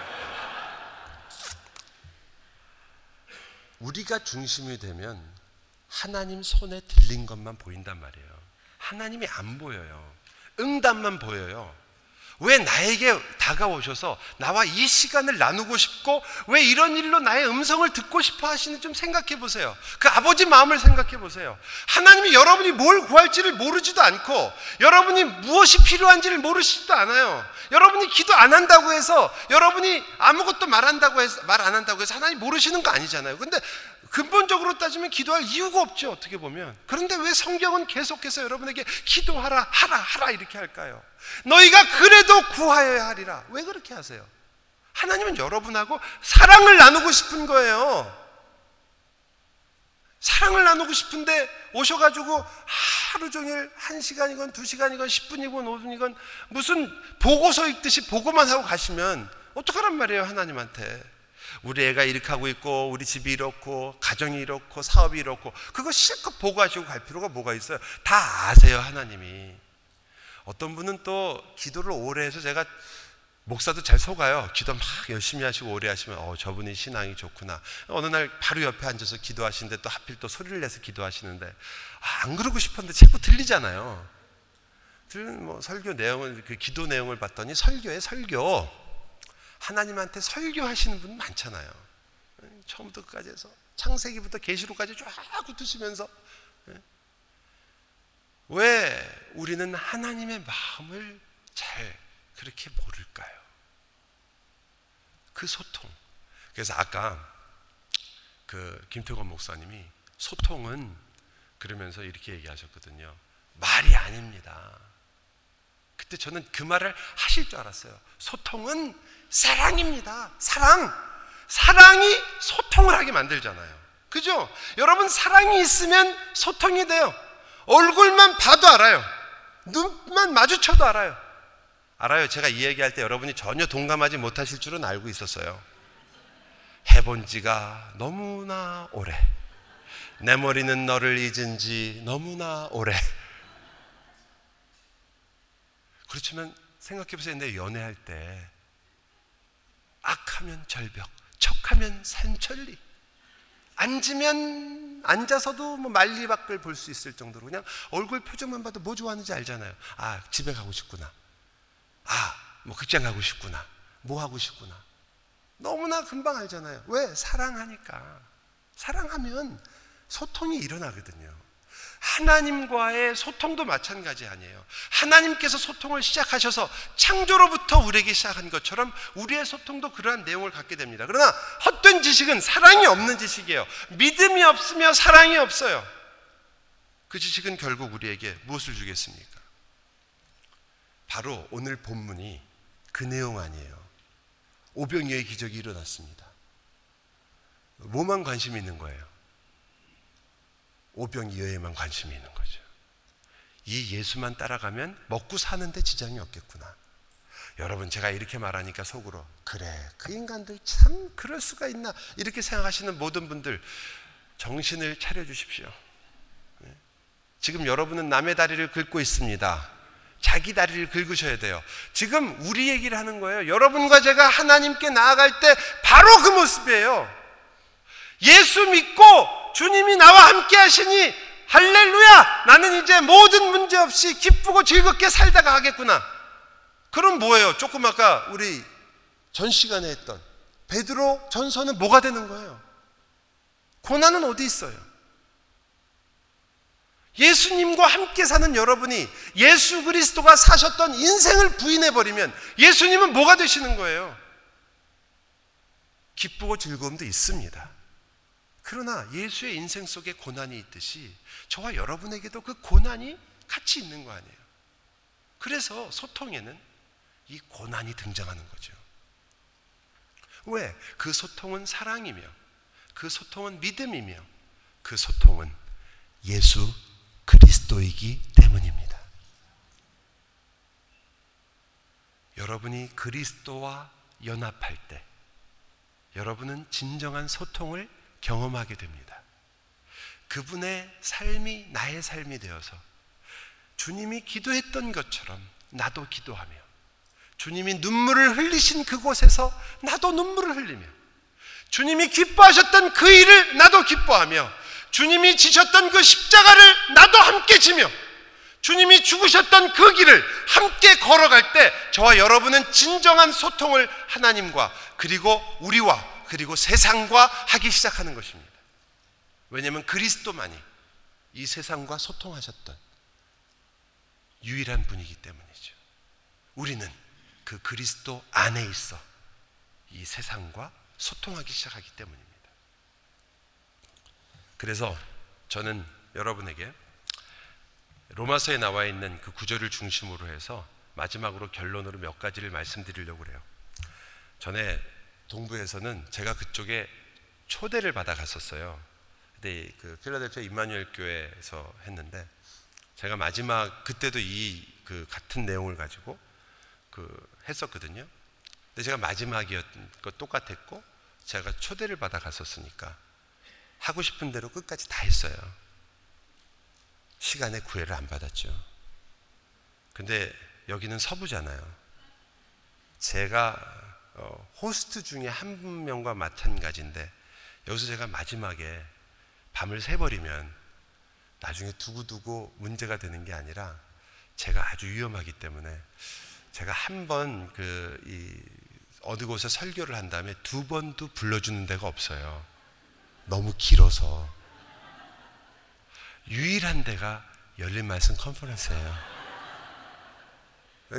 A: 우리가 중심이 되면 하나님 손에 들린 것만 보인단 말이에요. 하나님이 안 보여요. 응답만 보여요. 왜 나에게 다가오셔서 나와 이 시간을 나누고 싶고 왜 이런 일로 나의 음성을 듣고 싶어 하시는 좀 생각해 보세요. 그 아버지 마음을 생각해 보세요. 하나님이 여러분이 뭘 구할지를 모르지도 않고 여러분이 무엇이 필요한지를 모르시지도 않아요. 여러분이 기도 안 한다고 해서 여러분이 아무것도 말한다고 해서 말 안 한다고 해서 하나님 모르시는 거 아니잖아요. 근데 근본적으로 따지면 기도할 이유가 없죠. 어떻게 보면. 그런데 왜 성경은 계속해서 여러분에게 기도하라, 하라, 하라 이렇게 할까요? 너희가 그래도 구하여야 하리라. 왜 그렇게 하세요? 하나님은 여러분하고 사랑을 나누고 싶은 거예요. 사랑을 나누고 싶은데 오셔가지고 하루 종일 한 시간이건 두 시간이건 10분이건 5분이건 무슨 보고서 읽듯이 보고만 하고 가시면 어떡하란 말이에요, 하나님한테. 우리 애가 이렇게 하고 있고 우리 집이 이렇고 가정이 이렇고 사업이 이렇고 그거 실컷 보고하시고 갈 필요가 뭐가 있어요? 다 아세요 하나님이. 어떤 분은 또 기도를 오래 해서 제가 목사도 잘 속아요. 기도 막 열심히 하시고 오래 하시면 어 저분이 신앙이 좋구나. 어느 날 바로 옆에 앉아서 기도하시는데 또 하필 또 소리를 내서 기도하시는데 아, 안 그러고 싶었는데 자꾸 들리잖아요. 들은 뭐 설교 내용을 그 기도 내용을 봤더니 설교에 설교 하나님한테 설교하시는 분 많잖아요. 처음부터 끝까지 해서 창세기부터 계시록까지 쫙 훑으시면서 예? 왜 우리는 하나님의 마음을 잘 그렇게 모를까요? 그 소통. 그래서 아까 그 김태권 목사님이 소통은 그러면서 이렇게 얘기하셨거든요. 말이 아닙니다. 그때 저는 그 말을 하실 줄 알았어요. 소통은 사랑입니다. 사랑. 사랑이 소통을 하게 만들잖아요. 그죠? 여러분, 사랑이 있으면 소통이 돼요. 얼굴만 봐도 알아요. 눈만 마주쳐도 알아요. 알아요. 제가 이 얘기할 때 여러분이 전혀 동감하지 못하실 줄은 알고 있었어요. 해본 지가 너무나 오래. 내 머리는 너를 잊은 지 너무나 오래. 그렇지만 생각해 보세요. 내 연애할 때 악하면 절벽, 척하면 산천리. 앉으면 앉아서도 뭐 만리밖을 볼 수 있을 정도로 그냥 얼굴 표정만 봐도 뭐 좋아하는지 알잖아요. 아 집에 가고 싶구나. 아뭐 극장 가고 싶구나. 뭐 하고 싶구나. 너무나 금방 알잖아요. 왜 사랑하니까 사랑하면 소통이 일어나거든요. 하나님과의 소통도 마찬가지 아니에요. 하나님께서 소통을 시작하셔서 창조로부터 우리에게 시작한 것처럼 우리의 소통도 그러한 내용을 갖게 됩니다. 그러나 헛된 지식은 사랑이 없는 지식이에요. 믿음이 없으며 사랑이 없어요. 그 지식은 결국 우리에게 무엇을 주겠습니까? 바로 오늘 본문이 그 내용 아니에요. 오병이의 기적이 일어났습니다. 뭐만 관심이 있는 거예요? 오병 이어에만 관심이 있는 거죠. 이 예수만 따라가면 먹고 사는데 지장이 없겠구나. 여러분 제가 이렇게 말하니까 속으로 그래 그 인간들 참 그럴 수가 있나 이렇게 생각하시는 모든 분들 정신을 차려 주십시오. 네? 지금 여러분은 남의 다리를 긁고 있습니다. 자기 다리를 긁으셔야 돼요. 지금 우리 얘기를 하는 거예요. 여러분과 제가 하나님께 나아갈 때 바로 그 모습이에요. 예수 믿고 주님이 나와 함께 하시니 할렐루야! 나는 이제 모든 문제 없이 기쁘고 즐겁게 살다가 하겠구나. 그럼 뭐예요? 조금 아까 우리 전 시간에 했던 베드로 전서는 뭐가 되는 거예요? 고난은 어디 있어요? 예수님과 함께 사는 여러분이 예수 그리스도가 사셨던 인생을 부인해 버리면 예수님은 뭐가 되시는 거예요? 기쁘고 즐거움도 있습니다. 그러나 예수의 인생 속에 고난이 있듯이 저와 여러분에게도 그 고난이 같이 있는 거 아니에요. 그래서 소통에는 이 고난이 등장하는 거죠. 왜? 그 소통은 사랑이며, 그 소통은 믿음이며, 그 소통은 예수 그리스도이기 때문입니다. 여러분이 그리스도와 연합할 때, 여러분은 진정한 소통을 경험하게 됩니다. 그분의 삶이 나의 삶이 되어서 주님이 기도했던 것처럼 나도 기도하며 주님이 눈물을 흘리신 그곳에서 나도 눈물을 흘리며 주님이 기뻐하셨던 그 일을 나도 기뻐하며 주님이 지셨던 그 십자가를 나도 함께 지며 주님이 죽으셨던 그 길을 함께 걸어갈 때 저와 여러분은 진정한 소통을 하나님과 그리고 우리와 그리고 세상과 하기 시작하는 것입니다. 왜냐하면 그리스도만이 이 세상과 소통하셨던 유일한 분이기 때문이죠. 우리는 그 그리스도 안에 있어 이 세상과 소통하기 시작하기 때문입니다. 그래서 저는 여러분에게 로마서에 나와 있는 그 구절을 중심으로 해서 마지막으로 결론으로 몇 가지를 말씀드리려고 그래요. 전에 동부에서는 제가 그쪽에 초대를 받아 갔었어요. 근데 그 필라델피아 임마누엘 교회에서 했는데 제가 마지막 그때도 이 그 같은 내용을 가지고 그 했었거든요. 근데 제가 마지막이었던 것 똑같았고 제가 초대를 받아 갔었으니까 하고 싶은 대로 끝까지 다 했어요. 시간에 구애를 안 받았죠. 근데 여기는 서부잖아요. 제가 어, 호스트 중에 한 명과 마찬가지인데 여기서 제가 마지막에 밤을 새버리면 나중에 두고두고 문제가 되는 게 아니라 제가 아주 위험하기 때문에 제가 한 번그 어느 곳에 설교를 한 다음에 두 번도 불러주는 데가 없어요. 너무 길어서. 유일한 데가 열린 말씀 컨퍼런스예요.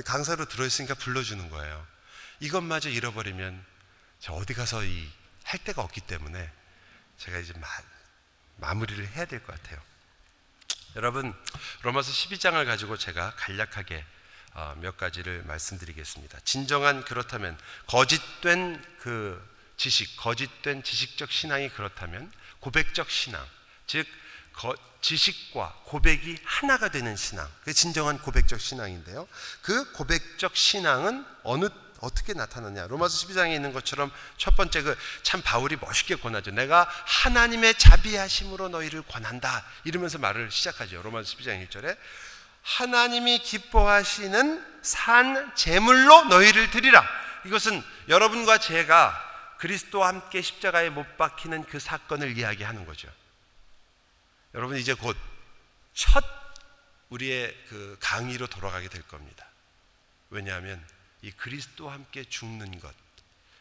A: 강사로 들어있으니까 불러주는 거예요. 이것마저 잃어버리면 저 어디 가서 이 할 데가 없기 때문에 제가 이제 마, 마무리를 해야 될 것 같아요. 여러분 로마서 12장을 가지고 제가 간략하게 어, 몇 가지를 말씀드리겠습니다. 진정한 그렇다면 거짓된 그 지식, 거짓된 지식적 신앙이 그렇다면 고백적 신앙, 즉 거, 지식과 고백이 하나가 되는 신앙, 그 진정한 고백적 신앙인데요. 그 고백적 신앙은 어느 어떻게 나타나냐? 로마서 12장에 있는 것처럼 첫 번째 그 참 바울이 멋있게 권하죠. 내가 하나님의 자비하심으로 너희를 권한다. 이러면서 말을 시작하죠. 로마서 12장 1절에 하나님이 기뻐하시는 산 제물로 너희를 드리라. 이것은 여러분과 제가 그리스도와 함께 십자가에 못 박히는 그 사건을 이야기하는 거죠. 여러분 이제 곧 첫 우리의 그 강의로 돌아가게 될 겁니다. 왜냐하면 이 그리스도와 함께 죽는 것,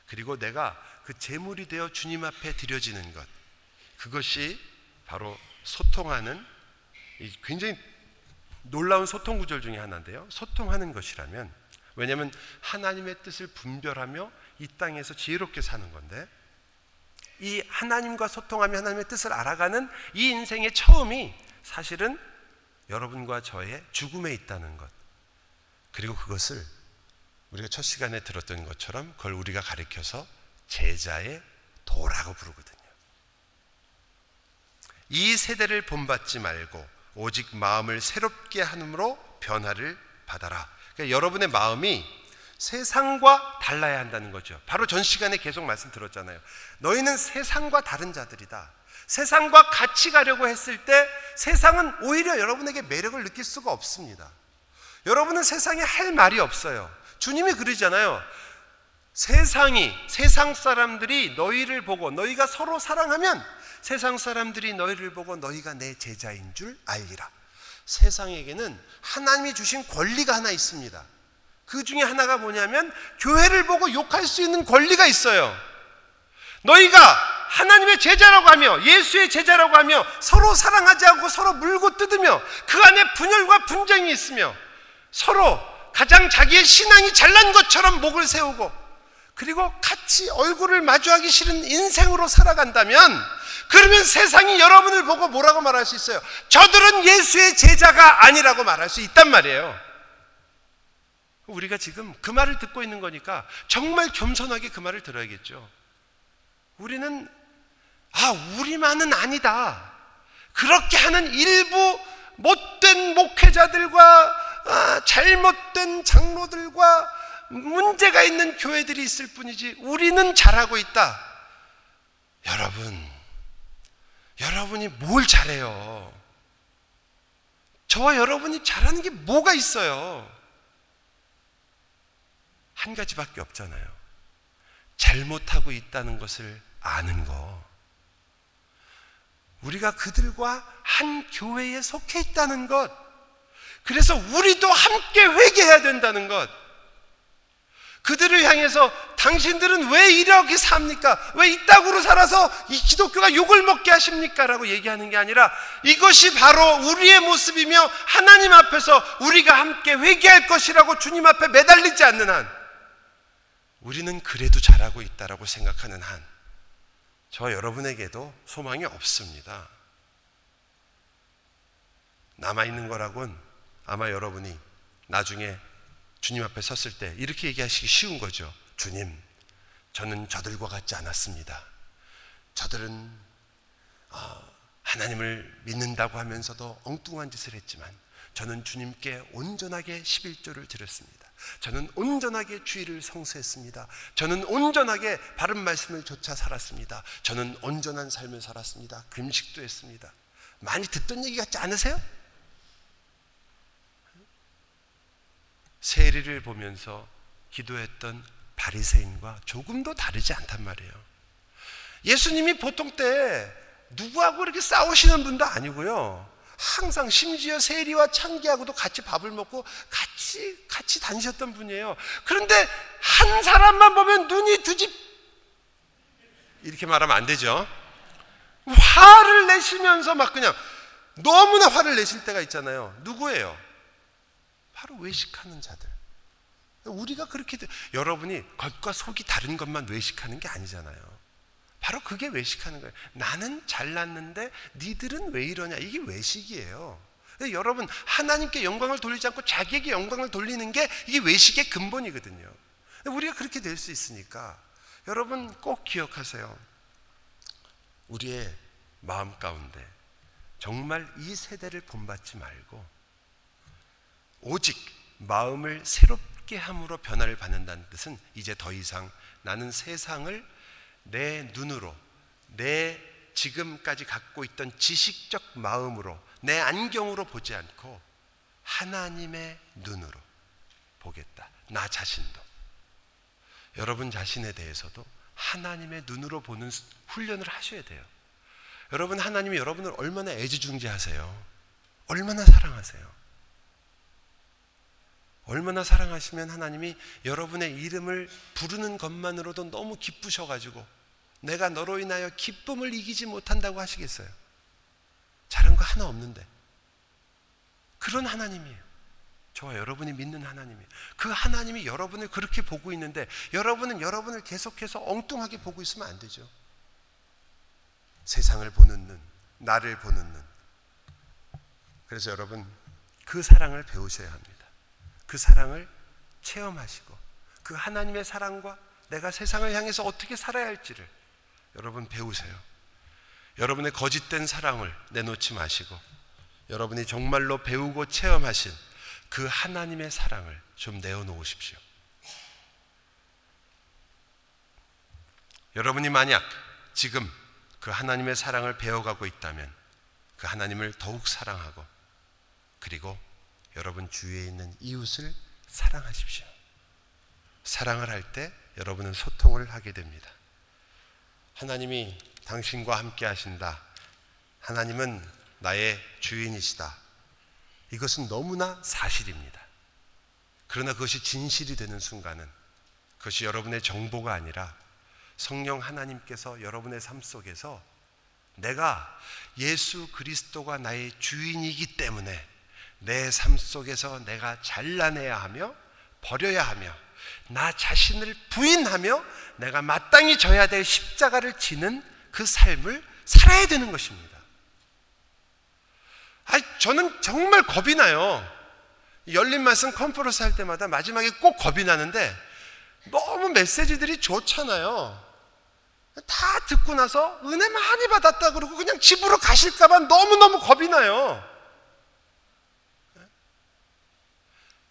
A: 그리고 내가 그 제물이 되어 주님 앞에 드려지는 것, 그것이 바로 소통하는 굉장히 놀라운 소통 구절 중에 하나인데요. 소통하는 것이라면 왜냐하면 하나님의 뜻을 분별하며 이 땅에서 지혜롭게 사는 건데 이 하나님과 소통하며 하나님의 뜻을 알아가는 이 인생의 처음이 사실은 여러분과 저의 죽음에 있다는 것. 그리고 그것을 우리가 첫 시간에 들었던 것처럼 그걸 우리가 가리켜서 제자의 도라고 부르거든요. 이 세대를 본받지 말고 오직 마음을 새롭게 하므로 변화를 받아라. 그러니까 여러분의 마음이 세상과 달라야 한다는 거죠. 바로 전 시간에 계속 말씀 들었잖아요. 너희는 세상과 다른 자들이다. 세상과 같이 가려고 했을 때 세상은 오히려 여러분에게 매력을 느낄 수가 없습니다. 여러분은 세상에 할 말이 없어요. 주님이 그러잖아요. 세상이, 세상 사람들이 너희를 보고 너희가 서로 사랑하면 세상 사람들이 너희를 보고 너희가 내 제자인 줄 알리라. 세상에게는 하나님이 주신 권리가 하나 있습니다. 그 중에 하나가 뭐냐면 교회를 보고 욕할 수 있는 권리가 있어요. 너희가 하나님의 제자라고 하며 예수의 제자라고 하며 서로 사랑하지 않고 서로 물고 뜯으며 그 안에 분열과 분쟁이 있으며 서로 가장 자기의 신앙이 잘난 것처럼 목을 세우고 그리고 같이 얼굴을 마주하기 싫은 인생으로 살아간다면 그러면 세상이 여러분을 보고 뭐라고 말할 수 있어요? 저들은 예수의 제자가 아니라고 말할 수 있단 말이에요. 우리가 지금 그 말을 듣고 있는 거니까 정말 겸손하게 그 말을 들어야겠죠. 우리는 아, 우리만은 아니다. 그렇게 하는 일부 못된 목회자들과 아, 잘못된 장로들과 문제가 있는 교회들이 있을 뿐이지 우리는 잘하고 있다. 여러분, 여러분이 뭘 잘해요? 저와 여러분이 잘하는 게 뭐가 있어요? 한 가지밖에 없잖아요. 잘못하고 있다는 것을 아는 거. 우리가 그들과 한 교회에 속해 있다는 것. 그래서 우리도 함께 회개해야 된다는 것. 그들을 향해서 당신들은 왜 이렇게 삽니까? 왜 이따구로 살아서 이 기독교가 욕을 먹게 하십니까? 라고 얘기하는 게 아니라 이것이 바로 우리의 모습이며 하나님 앞에서 우리가 함께 회개할 것이라고 주님 앞에 매달리지 않는 한 우리는 그래도 잘하고 있다라고 생각하는 한 저와 여러분에게도 소망이 없습니다. 남아있는 거라곤 아마 여러분이 나중에 주님 앞에 섰을 때 이렇게 얘기하시기 쉬운 거죠. 주님, 저는 저들과 같지 않았습니다. 저들은 어, 하나님을 믿는다고 하면서도 엉뚱한 짓을 했지만 저는 주님께 온전하게 11조를 드렸습니다. 저는 온전하게 주의를 성수했습니다. 저는 온전하게 바른 말씀을 조차 살았습니다. 저는 온전한 삶을 살았습니다. 금식도 했습니다. 많이 듣던 얘기 같지 않으세요? 세리를 보면서 기도했던 바리새인과 조금도 다르지 않단 말이에요. 예수님이 보통 때 누구하고 이렇게 싸우시는 분도 아니고요. 항상 심지어 세리와 창기하고도 같이 밥을 먹고 같이 같이 다니셨던 분이에요. 그런데 한 사람만 보면 눈이 두 집 이렇게 말하면 안 되죠. 화를 내시면서 막 그냥 너무나 화를 내실 때가 있잖아요. 누구예요? 바로 외식하는 자들. 우리가 그렇게 여러분이 겉과 속이 다른 것만 외식하는 게 아니잖아요. 바로 그게 외식하는 거예요. 나는 잘났는데 니들은 왜 이러냐? 이게 외식이에요. 여러분 하나님께 영광을 돌리지 않고 자기에게 영광을 돌리는 게 이게 외식의 근본이거든요. 우리가 그렇게 될 수 있으니까 여러분 꼭 기억하세요. 우리의 마음 가운데 정말 이 세대를 본받지 말고 오직 마음을 새롭게 함으로 변화를 받는다는 뜻은 이제 더 이상 나는 세상을 내 눈으로 내 지금까지 갖고 있던 지식적 마음으로 내 안경으로 보지 않고 하나님의 눈으로 보겠다. 나 자신도. 여러분 자신에 대해서도 하나님의 눈으로 보는 훈련을 하셔야 돼요. 여러분 하나님이 여러분을 얼마나 애지중지하세요. 얼마나 사랑하세요. 얼마나 사랑하시면 하나님이 여러분의 이름을 부르는 것만으로도 너무 기쁘셔가지고 내가 너로 인하여 기쁨을 이기지 못한다고 하시겠어요? 잘한 거 하나 없는데. 그런 하나님이에요. 저와 여러분이 믿는 하나님이에요. 그 하나님이 여러분을 그렇게 보고 있는데 여러분은 여러분을 계속해서 엉뚱하게 보고 있으면 안 되죠. 세상을 보는 눈, 나를 보는 눈. 그래서 여러분 그 사랑을 배우셔야 합니다. 그 사랑을 체험하시고 그 하나님의 사랑과 내가 세상을 향해서 어떻게 살아야 할지를 여러분 배우세요. 여러분의 거짓된 사랑을 내놓지 마시고 여러분이 정말로 배우고 체험하신 그 하나님의 사랑을 좀 내어놓으십시오. 여러분이 만약 지금 그 하나님의 사랑을 배워가고 있다면 그 하나님을 더욱 사랑하고 그리고 여러분 주위에 있는 이웃을 사랑하십시오. 사랑을 할 때 여러분은 소통을 하게 됩니다. 하나님이 당신과 함께 하신다. 하나님은 나의 주인이시다. 이것은 너무나 사실입니다. 그러나 그것이 진실이 되는 순간은 그것이 여러분의 정보가 아니라 성령 하나님께서 여러분의 삶 속에서 내가 예수 그리스도가 나의 주인이기 때문에 내 삶 속에서 내가 잘라내야 하며 버려야 하며 나 자신을 부인하며 내가 마땅히 져야 될 십자가를 지는 그 삶을 살아야 되는 것입니다. 아, 저는 정말 겁이 나요. 열린 말씀 컨퍼런스 할 때마다 마지막에 꼭 겁이 나는데 너무 메시지들이 좋잖아요. 다 듣고 나서 은혜 많이 받았다 그러고 그냥 집으로 가실까봐 너무너무 겁이 나요.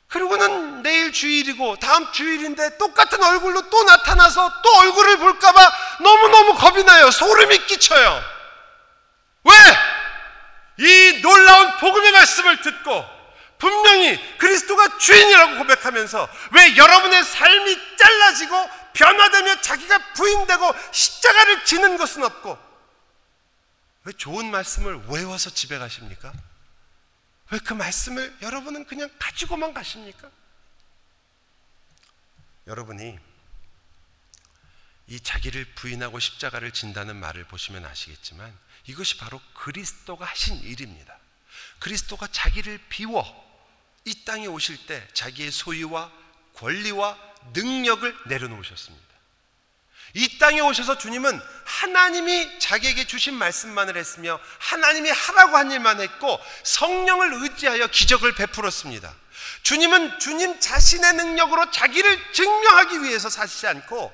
A: 그리고는 내일 주일이고 다음 주일인데 똑같은 얼굴로 또 나타나서 또 얼굴을 볼까봐 너무너무 겁이 나요. 소름이 끼쳐요. 왜? 이 놀라운 복음의 말씀을 듣고 분명히 그리스도가 주인이라고 고백하면서 왜 여러분의 삶이 잘라지고 변화되며 자기가 부인되고 십자가를 지는 것은 없고 왜 좋은 말씀을 외워서 집에 가십니까? 왜 그 말씀을 여러분은 그냥 가지고만 가십니까? 여러분이 이 자기를 부인하고 십자가를 진다는 말을 보시면 아시겠지만 이것이 바로 그리스도가 하신 일입니다. 그리스도가 자기를 비워 이 땅에 오실 때 자기의 소유와 권리와 능력을 내려놓으셨습니다. 이 땅에 오셔서 주님은 하나님이 자기에게 주신 말씀만을 했으며 하나님이 하라고 한 일만 했고 성령을 의지하여 기적을 베풀었습니다. 주님은 주님 자신의 능력으로 자기를 증명하기 위해서 사시지 않고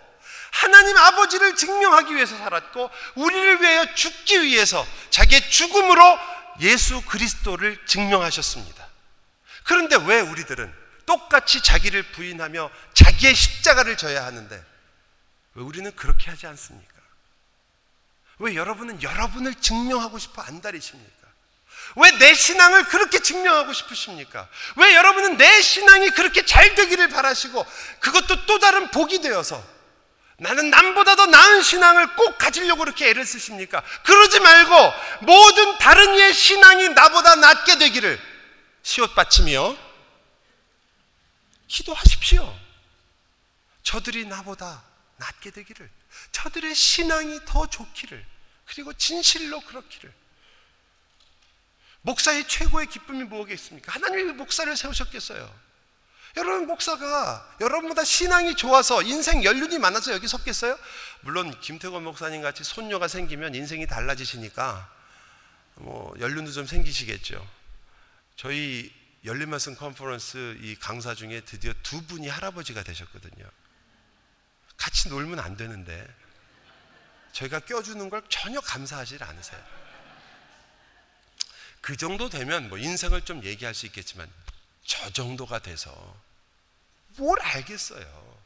A: 하나님 아버지를 증명하기 위해서 살았고 우리를 위하여 죽기 위해서 자기의 죽음으로 예수 그리스도를 증명하셨습니다. 그런데 왜 우리들은 똑같이 자기를 부인하며 자기의 십자가를 져야 하는데 왜 우리는 그렇게 하지 않습니까? 왜 여러분은 여러분을 증명하고 싶어 안달이십니까? 왜 내 신앙을 그렇게 증명하고 싶으십니까? 왜 여러분은 내 신앙이 그렇게 잘 되기를 바라시고 그것도 또 다른 복이 되어서 나는 남보다 더 나은 신앙을 꼭 가지려고 그렇게 애를 쓰십니까? 그러지 말고 모든 다른 이의 신앙이 나보다 낫게 되기를 시옷받치며 기도하십시오. 저들이 나보다 낫게 되기를, 저들의 신앙이 더 좋기를, 그리고 진실로 그렇기를. 목사의 최고의 기쁨이 뭐겠습니까? 하나님이 목사를 세우셨겠어요. 여러분 목사가 여러분보다 신앙이 좋아서 인생 연륜이 많아서 여기 섰겠어요? 물론 김태권 목사님 같이 손녀가 생기면 인생이 달라지시니까 뭐 연륜도 좀 생기시겠죠. 저희 열린 말씀 컨퍼런스 이 강사 중에 드디어 두 분이 할아버지가 되셨거든요. 같이 놀면 안 되는데 저희가 껴주는 걸 전혀 감사하지 않으세요. 그 정도 되면 뭐 인생을 좀 얘기할 수 있겠지만 저 정도가 돼서 뭘 알겠어요.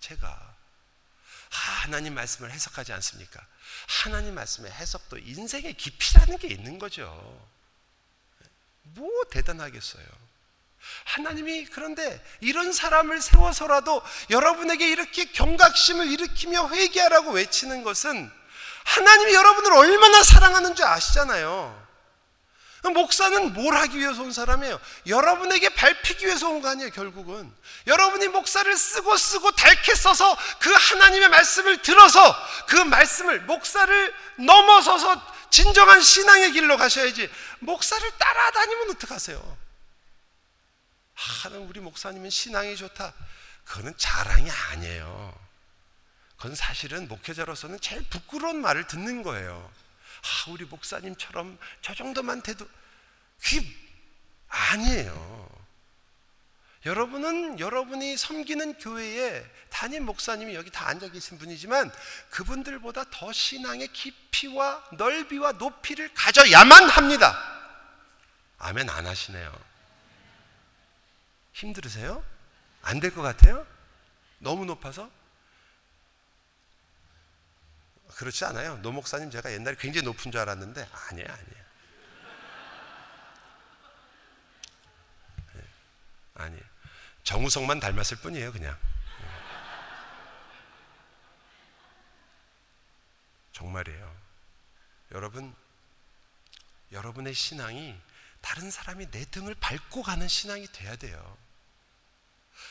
A: 제가 아, 하나님 말씀을 해석하지 않습니까? 하나님 말씀의 해석도 인생의 깊이라는 게 있는 거죠. 뭐 대단하겠어요. 하나님이 그런데 이런 사람을 세워서라도 여러분에게 이렇게 경각심을 일으키며 회개하라고 외치는 것은 하나님이 여러분을 얼마나 사랑하는 줄 아시잖아요. 목사는 뭘 하기 위해서 온 사람이에요? 여러분에게 밟히기 위해서 온 거 아니에요, 결국은. 여러분이 목사를 쓰고 쓰고 닳게 써서 그 하나님의 말씀을 들어서 그 말씀을, 목사를 넘어서서 진정한 신앙의 길로 가셔야지 목사를 따라다니면 어떡하세요? 아, 우리 목사님은 신앙이 좋다. 그거는 자랑이 아니에요. 그건 사실은 목회자로서는 제일 부끄러운 말을 듣는 거예요. 아, 우리 목사님처럼 저 정도만 돼도 그게 아니에요. 여러분은 여러분이 섬기는 교회에 담임 목사님이 여기 다 앉아 계신 분이지만 그분들보다 더 신앙의 깊이와 넓이와 높이를 가져야만 합니다. 아멘 안 하시네요. 힘들으세요? 안 될 것 같아요? 너무 높아서? 그렇지 않아요. 노 목사님 제가 옛날에 굉장히 높은 줄 알았는데 아니에요, 아니에요. 네, 아니에요. 정우성만 닮았을 뿐이에요, 그냥. 정말이에요. 여러분, 여러분의 신앙이 다른 사람이 내 등을 밟고 가는 신앙이 돼야 돼요.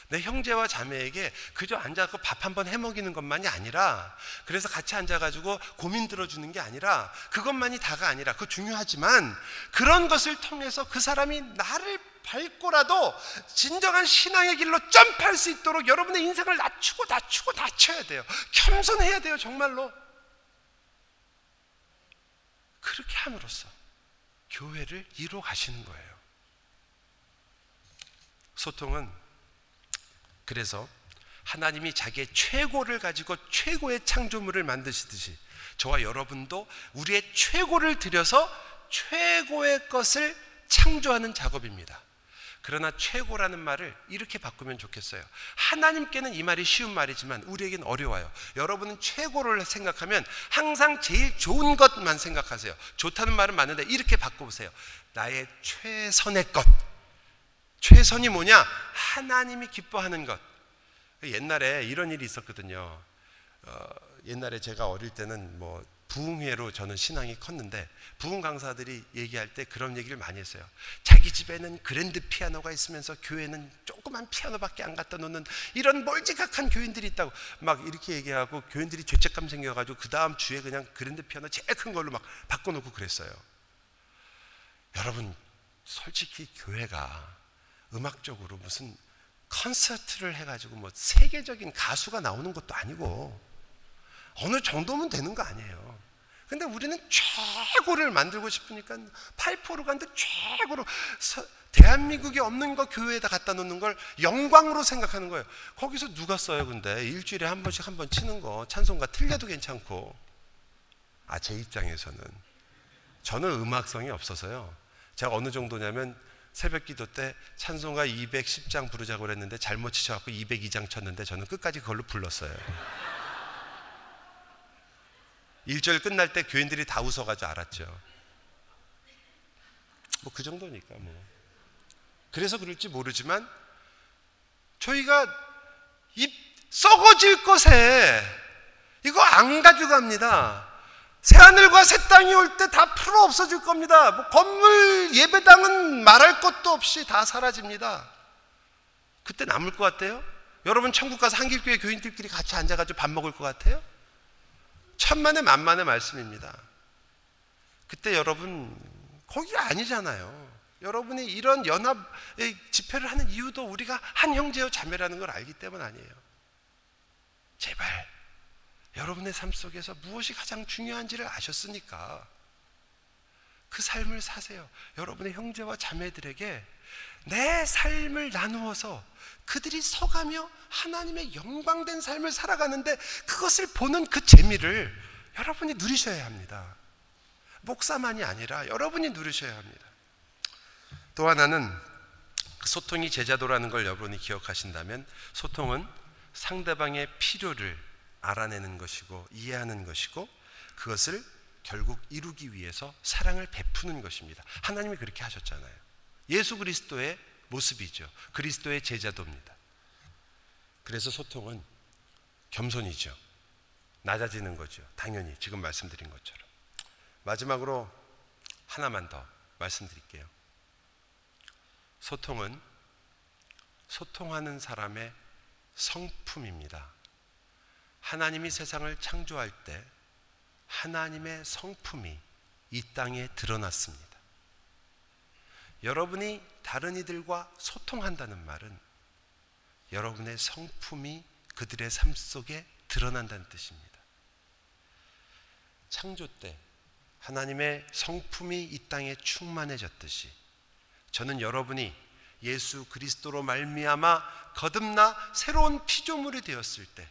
A: 내 형제와 자매에게 그저 앉아서 밥 한번 해 먹이는 것만이 아니라 그래서 같이 앉아가지고 고민 들어주는 게 아니라 그것만이 다가 아니라 그거 중요하지만 그런 것을 통해서 그 사람이 나를 밟고라도 진정한 신앙의 길로 점프할 수 있도록 여러분의 인생을 낮추고 낮추고 낮춰야 돼요. 겸손해야 돼요, 정말로. 그렇게 함으로써 교회를 이루어 가시는 거예요. 소통은 그래서 하나님이 자기의 최고를 가지고 최고의 창조물을 만드시듯이 저와 여러분도 우리의 최고를 들여서 최고의 것을 창조하는 작업입니다. 그러나 최고라는 말을 이렇게 바꾸면 좋겠어요. 하나님께는 이 말이 쉬운 말이지만 우리에겐 어려워요. 여러분은 최고를 생각하면 항상 제일 좋은 것만 생각하세요. 좋다는 말은 맞는데 이렇게 바꿔보세요. 나의 최선의 것. 최선이 뭐냐? 하나님이 기뻐하는 것. 옛날에 이런 일이 있었거든요. 어, 옛날에 제가 어릴 때는 뭐 부흥회로 저는 신앙이 컸는데 부흥 강사들이 얘기할 때 그런 얘기를 많이 했어요. 자기 집에는 그랜드 피아노가 있으면서 교회는 조그만 피아노밖에 안 갖다 놓는 이런 멀지각한 교인들이 있다고 막 이렇게 얘기하고 교인들이 죄책감 생겨가지고 그 다음 주에 그냥 그랜드 피아노 제일 큰 걸로 막 바꿔놓고 그랬어요. 여러분 솔직히 교회가 음악적으로 무슨 콘서트를 해가지고 뭐 세계적인 가수가 나오는 것도 아니고 어느 정도면 되는 거 아니에요. 근데 우리는 최고를 만들고 싶으니까 파이프 오르간데 최고로 대한민국에 없는 거 교회에다 갖다 놓는 걸 영광으로 생각하는 거예요. 거기서 누가 써요, 근데 일주일에 한 번씩 한 번 치는 거 찬송가 틀려도 괜찮고. 아, 제 입장에서는 저는 음악성이 없어서요. 제가 어느 정도냐면 새벽 기도 때 찬송가 210장 부르자고 그랬는데 잘못 치셔갖고 202장 쳤는데 저는 끝까지 그걸로 불렀어요. 1절 끝날 때 교인들이 다 웃어가지고 알았죠. 뭐 그 정도니까 뭐. 그래서 그럴지 모르지만 저희가 이 썩어질 것에 이거 안 가져갑니다. 새하늘과 새 땅이 올 때 다 풀어 없어질 겁니다. 뭐 건물 예배당은 말할 것도 없이 다 사라집니다. 그때 남을 것 같아요? 여러분 천국 가서 한길교회 교인들끼리 같이 앉아가지고 밥 먹을 것 같아요? 천만의 만만의 말씀입니다. 그때 여러분 거기가 아니잖아요. 여러분이 이런 연합의 집회를 하는 이유도 우리가 한 형제요 자매라는 걸 알기 때문 아니에요. 제발 여러분의 삶 속에서 무엇이 가장 중요한지를 아셨으니까 그 삶을 사세요. 여러분의 형제와 자매들에게 내 삶을 나누어서 그들이 서가며 하나님의 영광된 삶을 살아가는데 그것을 보는 그 재미를 여러분이 누리셔야 합니다. 목사만이 아니라 여러분이 누리셔야 합니다. 또 하나는 소통이 제자도라는 걸 여러분이 기억하신다면 소통은 상대방의 필요를 알아내는 것이고 이해하는 것이고 그것을 결국 이루기 위해서 사랑을 베푸는 것입니다. 하나님이 그렇게 하셨잖아요. 예수 그리스도의 모습이죠. 그리스도의 제자도입니다. 그래서 소통은 겸손이죠. 낮아지는 거죠. 당연히 지금 말씀드린 것처럼. 마지막으로 하나만 더 말씀드릴게요. 소통은 소통하는 사람의 성품입니다. 하나님이 세상을 창조할 때 하나님의 성품이 이 땅에 드러났습니다. 여러분이 다른 이들과 소통한다는 말은 여러분의 성품이 그들의 삶 속에 드러난다는 뜻입니다. 창조 때 하나님의 성품이 이 땅에 충만해졌듯이 저는 여러분이 예수 그리스도로 말미암아 거듭나 새로운 피조물이 되었을 때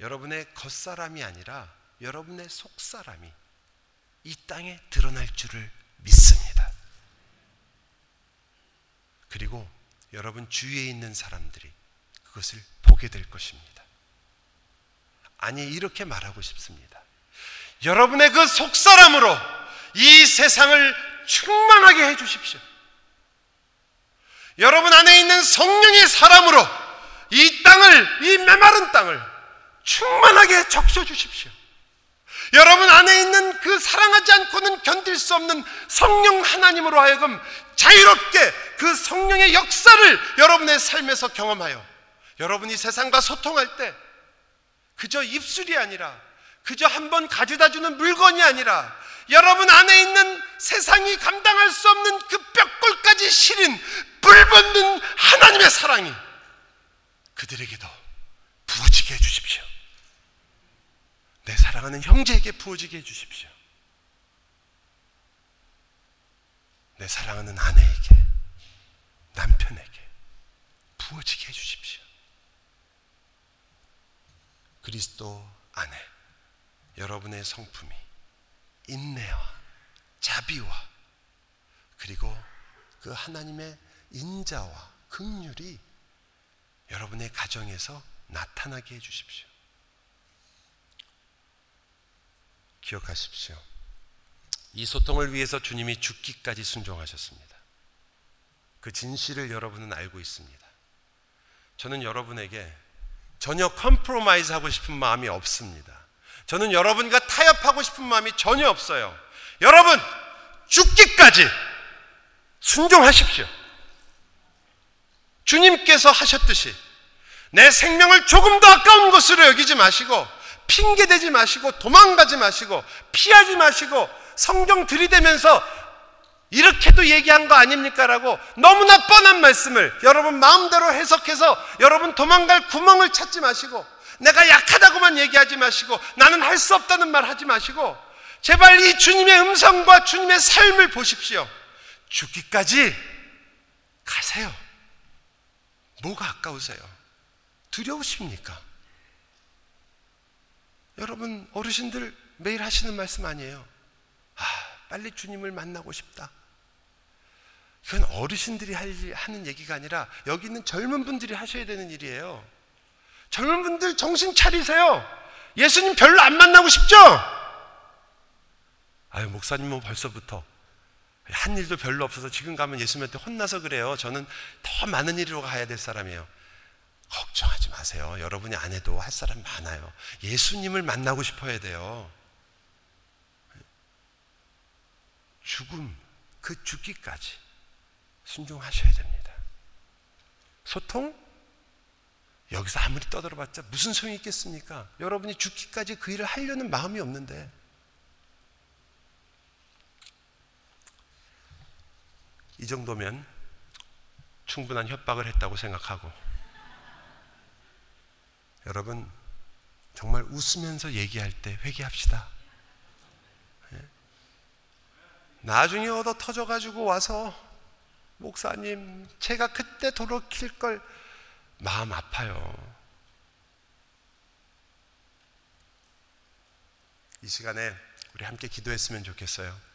A: 여러분의 겉사람이 아니라 여러분의 속사람이 이 땅에 드러날 줄을 믿습니다. 그리고 여러분 주위에 있는 사람들이 그것을 보게 될 것입니다. 아니, 이렇게 말하고 싶습니다. 여러분의 그 속사람으로 이 세상을 충만하게 해 주십시오. 여러분 안에 있는 성령의 사람으로 이 땅을, 이 메마른 땅을 충만하게 적셔 주십시오. 여러분 안에 있는 그 사랑하지 않고는 견딜 수 없는 성령 하나님으로 하여금 자유롭게 그 성령의 역사를 여러분의 삶에서 경험하여 여러분이 세상과 소통할 때 그저 입술이 아니라 그저 한 번 가져다 주는 물건이 아니라 여러분 안에 있는 세상이 감당할 수 없는 그 뼈골까지 시린 불붙는 하나님의 사랑이 그들에게도 부어지게 해주십시오. 내 사랑하는 형제에게 부어지게 해주십시오. 내 사랑하는 아내에게, 남편에게 부어지게 해주십시오. 그리스도 안에 여러분의 성품이 인내와 자비와 그리고 그 하나님의 인자와 긍휼이 여러분의 가정에서 나타나게 해 주십시오. 기억하십시오. 이 소통을 위해서 주님이 죽기까지 순종하셨습니다. 그 진실을 여러분은 알고 있습니다. 저는 여러분에게 전혀 compromise 하고 싶은 마음이 없습니다. 저는 여러분과 타협하고 싶은 마음이 전혀 없어요. 여러분, 죽기까지 순종하십시오. 주님께서 하셨듯이 내 생명을 조금 더 아까운 것으로 여기지 마시고 핑계대지 마시고 도망가지 마시고 피하지 마시고 성경 들이대면서 이렇게도 얘기한 거 아닙니까라고 너무나 뻔한 말씀을 여러분 마음대로 해석해서 여러분 도망갈 구멍을 찾지 마시고 내가 약하다고만 얘기하지 마시고 나는 할 수 없다는 말 하지 마시고 제발 이 주님의 음성과 주님의 삶을 보십시오. 죽기까지 가세요. 뭐가 아까우세요? 두려우십니까? 여러분 어르신들 매일 하시는 말씀 아니에요. 아, 빨리 주님을 만나고 싶다. 그건 어르신들이 하는 얘기가 아니라 여기 있는 젊은 분들이 하셔야 되는 일이에요. 젊은 분들 정신 차리세요. 예수님 별로 안 만나고 싶죠? 아유, 목사님은 뭐 벌써부터 한 일도 별로 없어서 지금 가면 예수님한테 혼나서 그래요. 저는 더 많은 일로 가야 될 사람이에요. 걱정하지 마세요. 여러분이 안 해도 할 사람 많아요. 예수님을 만나고 싶어야 돼요. 죽음, 그 죽기까지 순종하셔야 됩니다. 소통? 여기서 아무리 떠들어봤자 무슨 소용이 있겠습니까? 여러분이 죽기까지 그 일을 하려는 마음이 없는데. 이 정도면 충분한 협박을 했다고 생각하고 여러분 정말 웃으면서 얘기할 때 회개합시다. 예? 나중에 얻어 터져가지고 와서 목사님 제가 그때 돌이킬 걸 마음 아파요. 이 시간에 우리 함께 기도했으면 좋겠어요.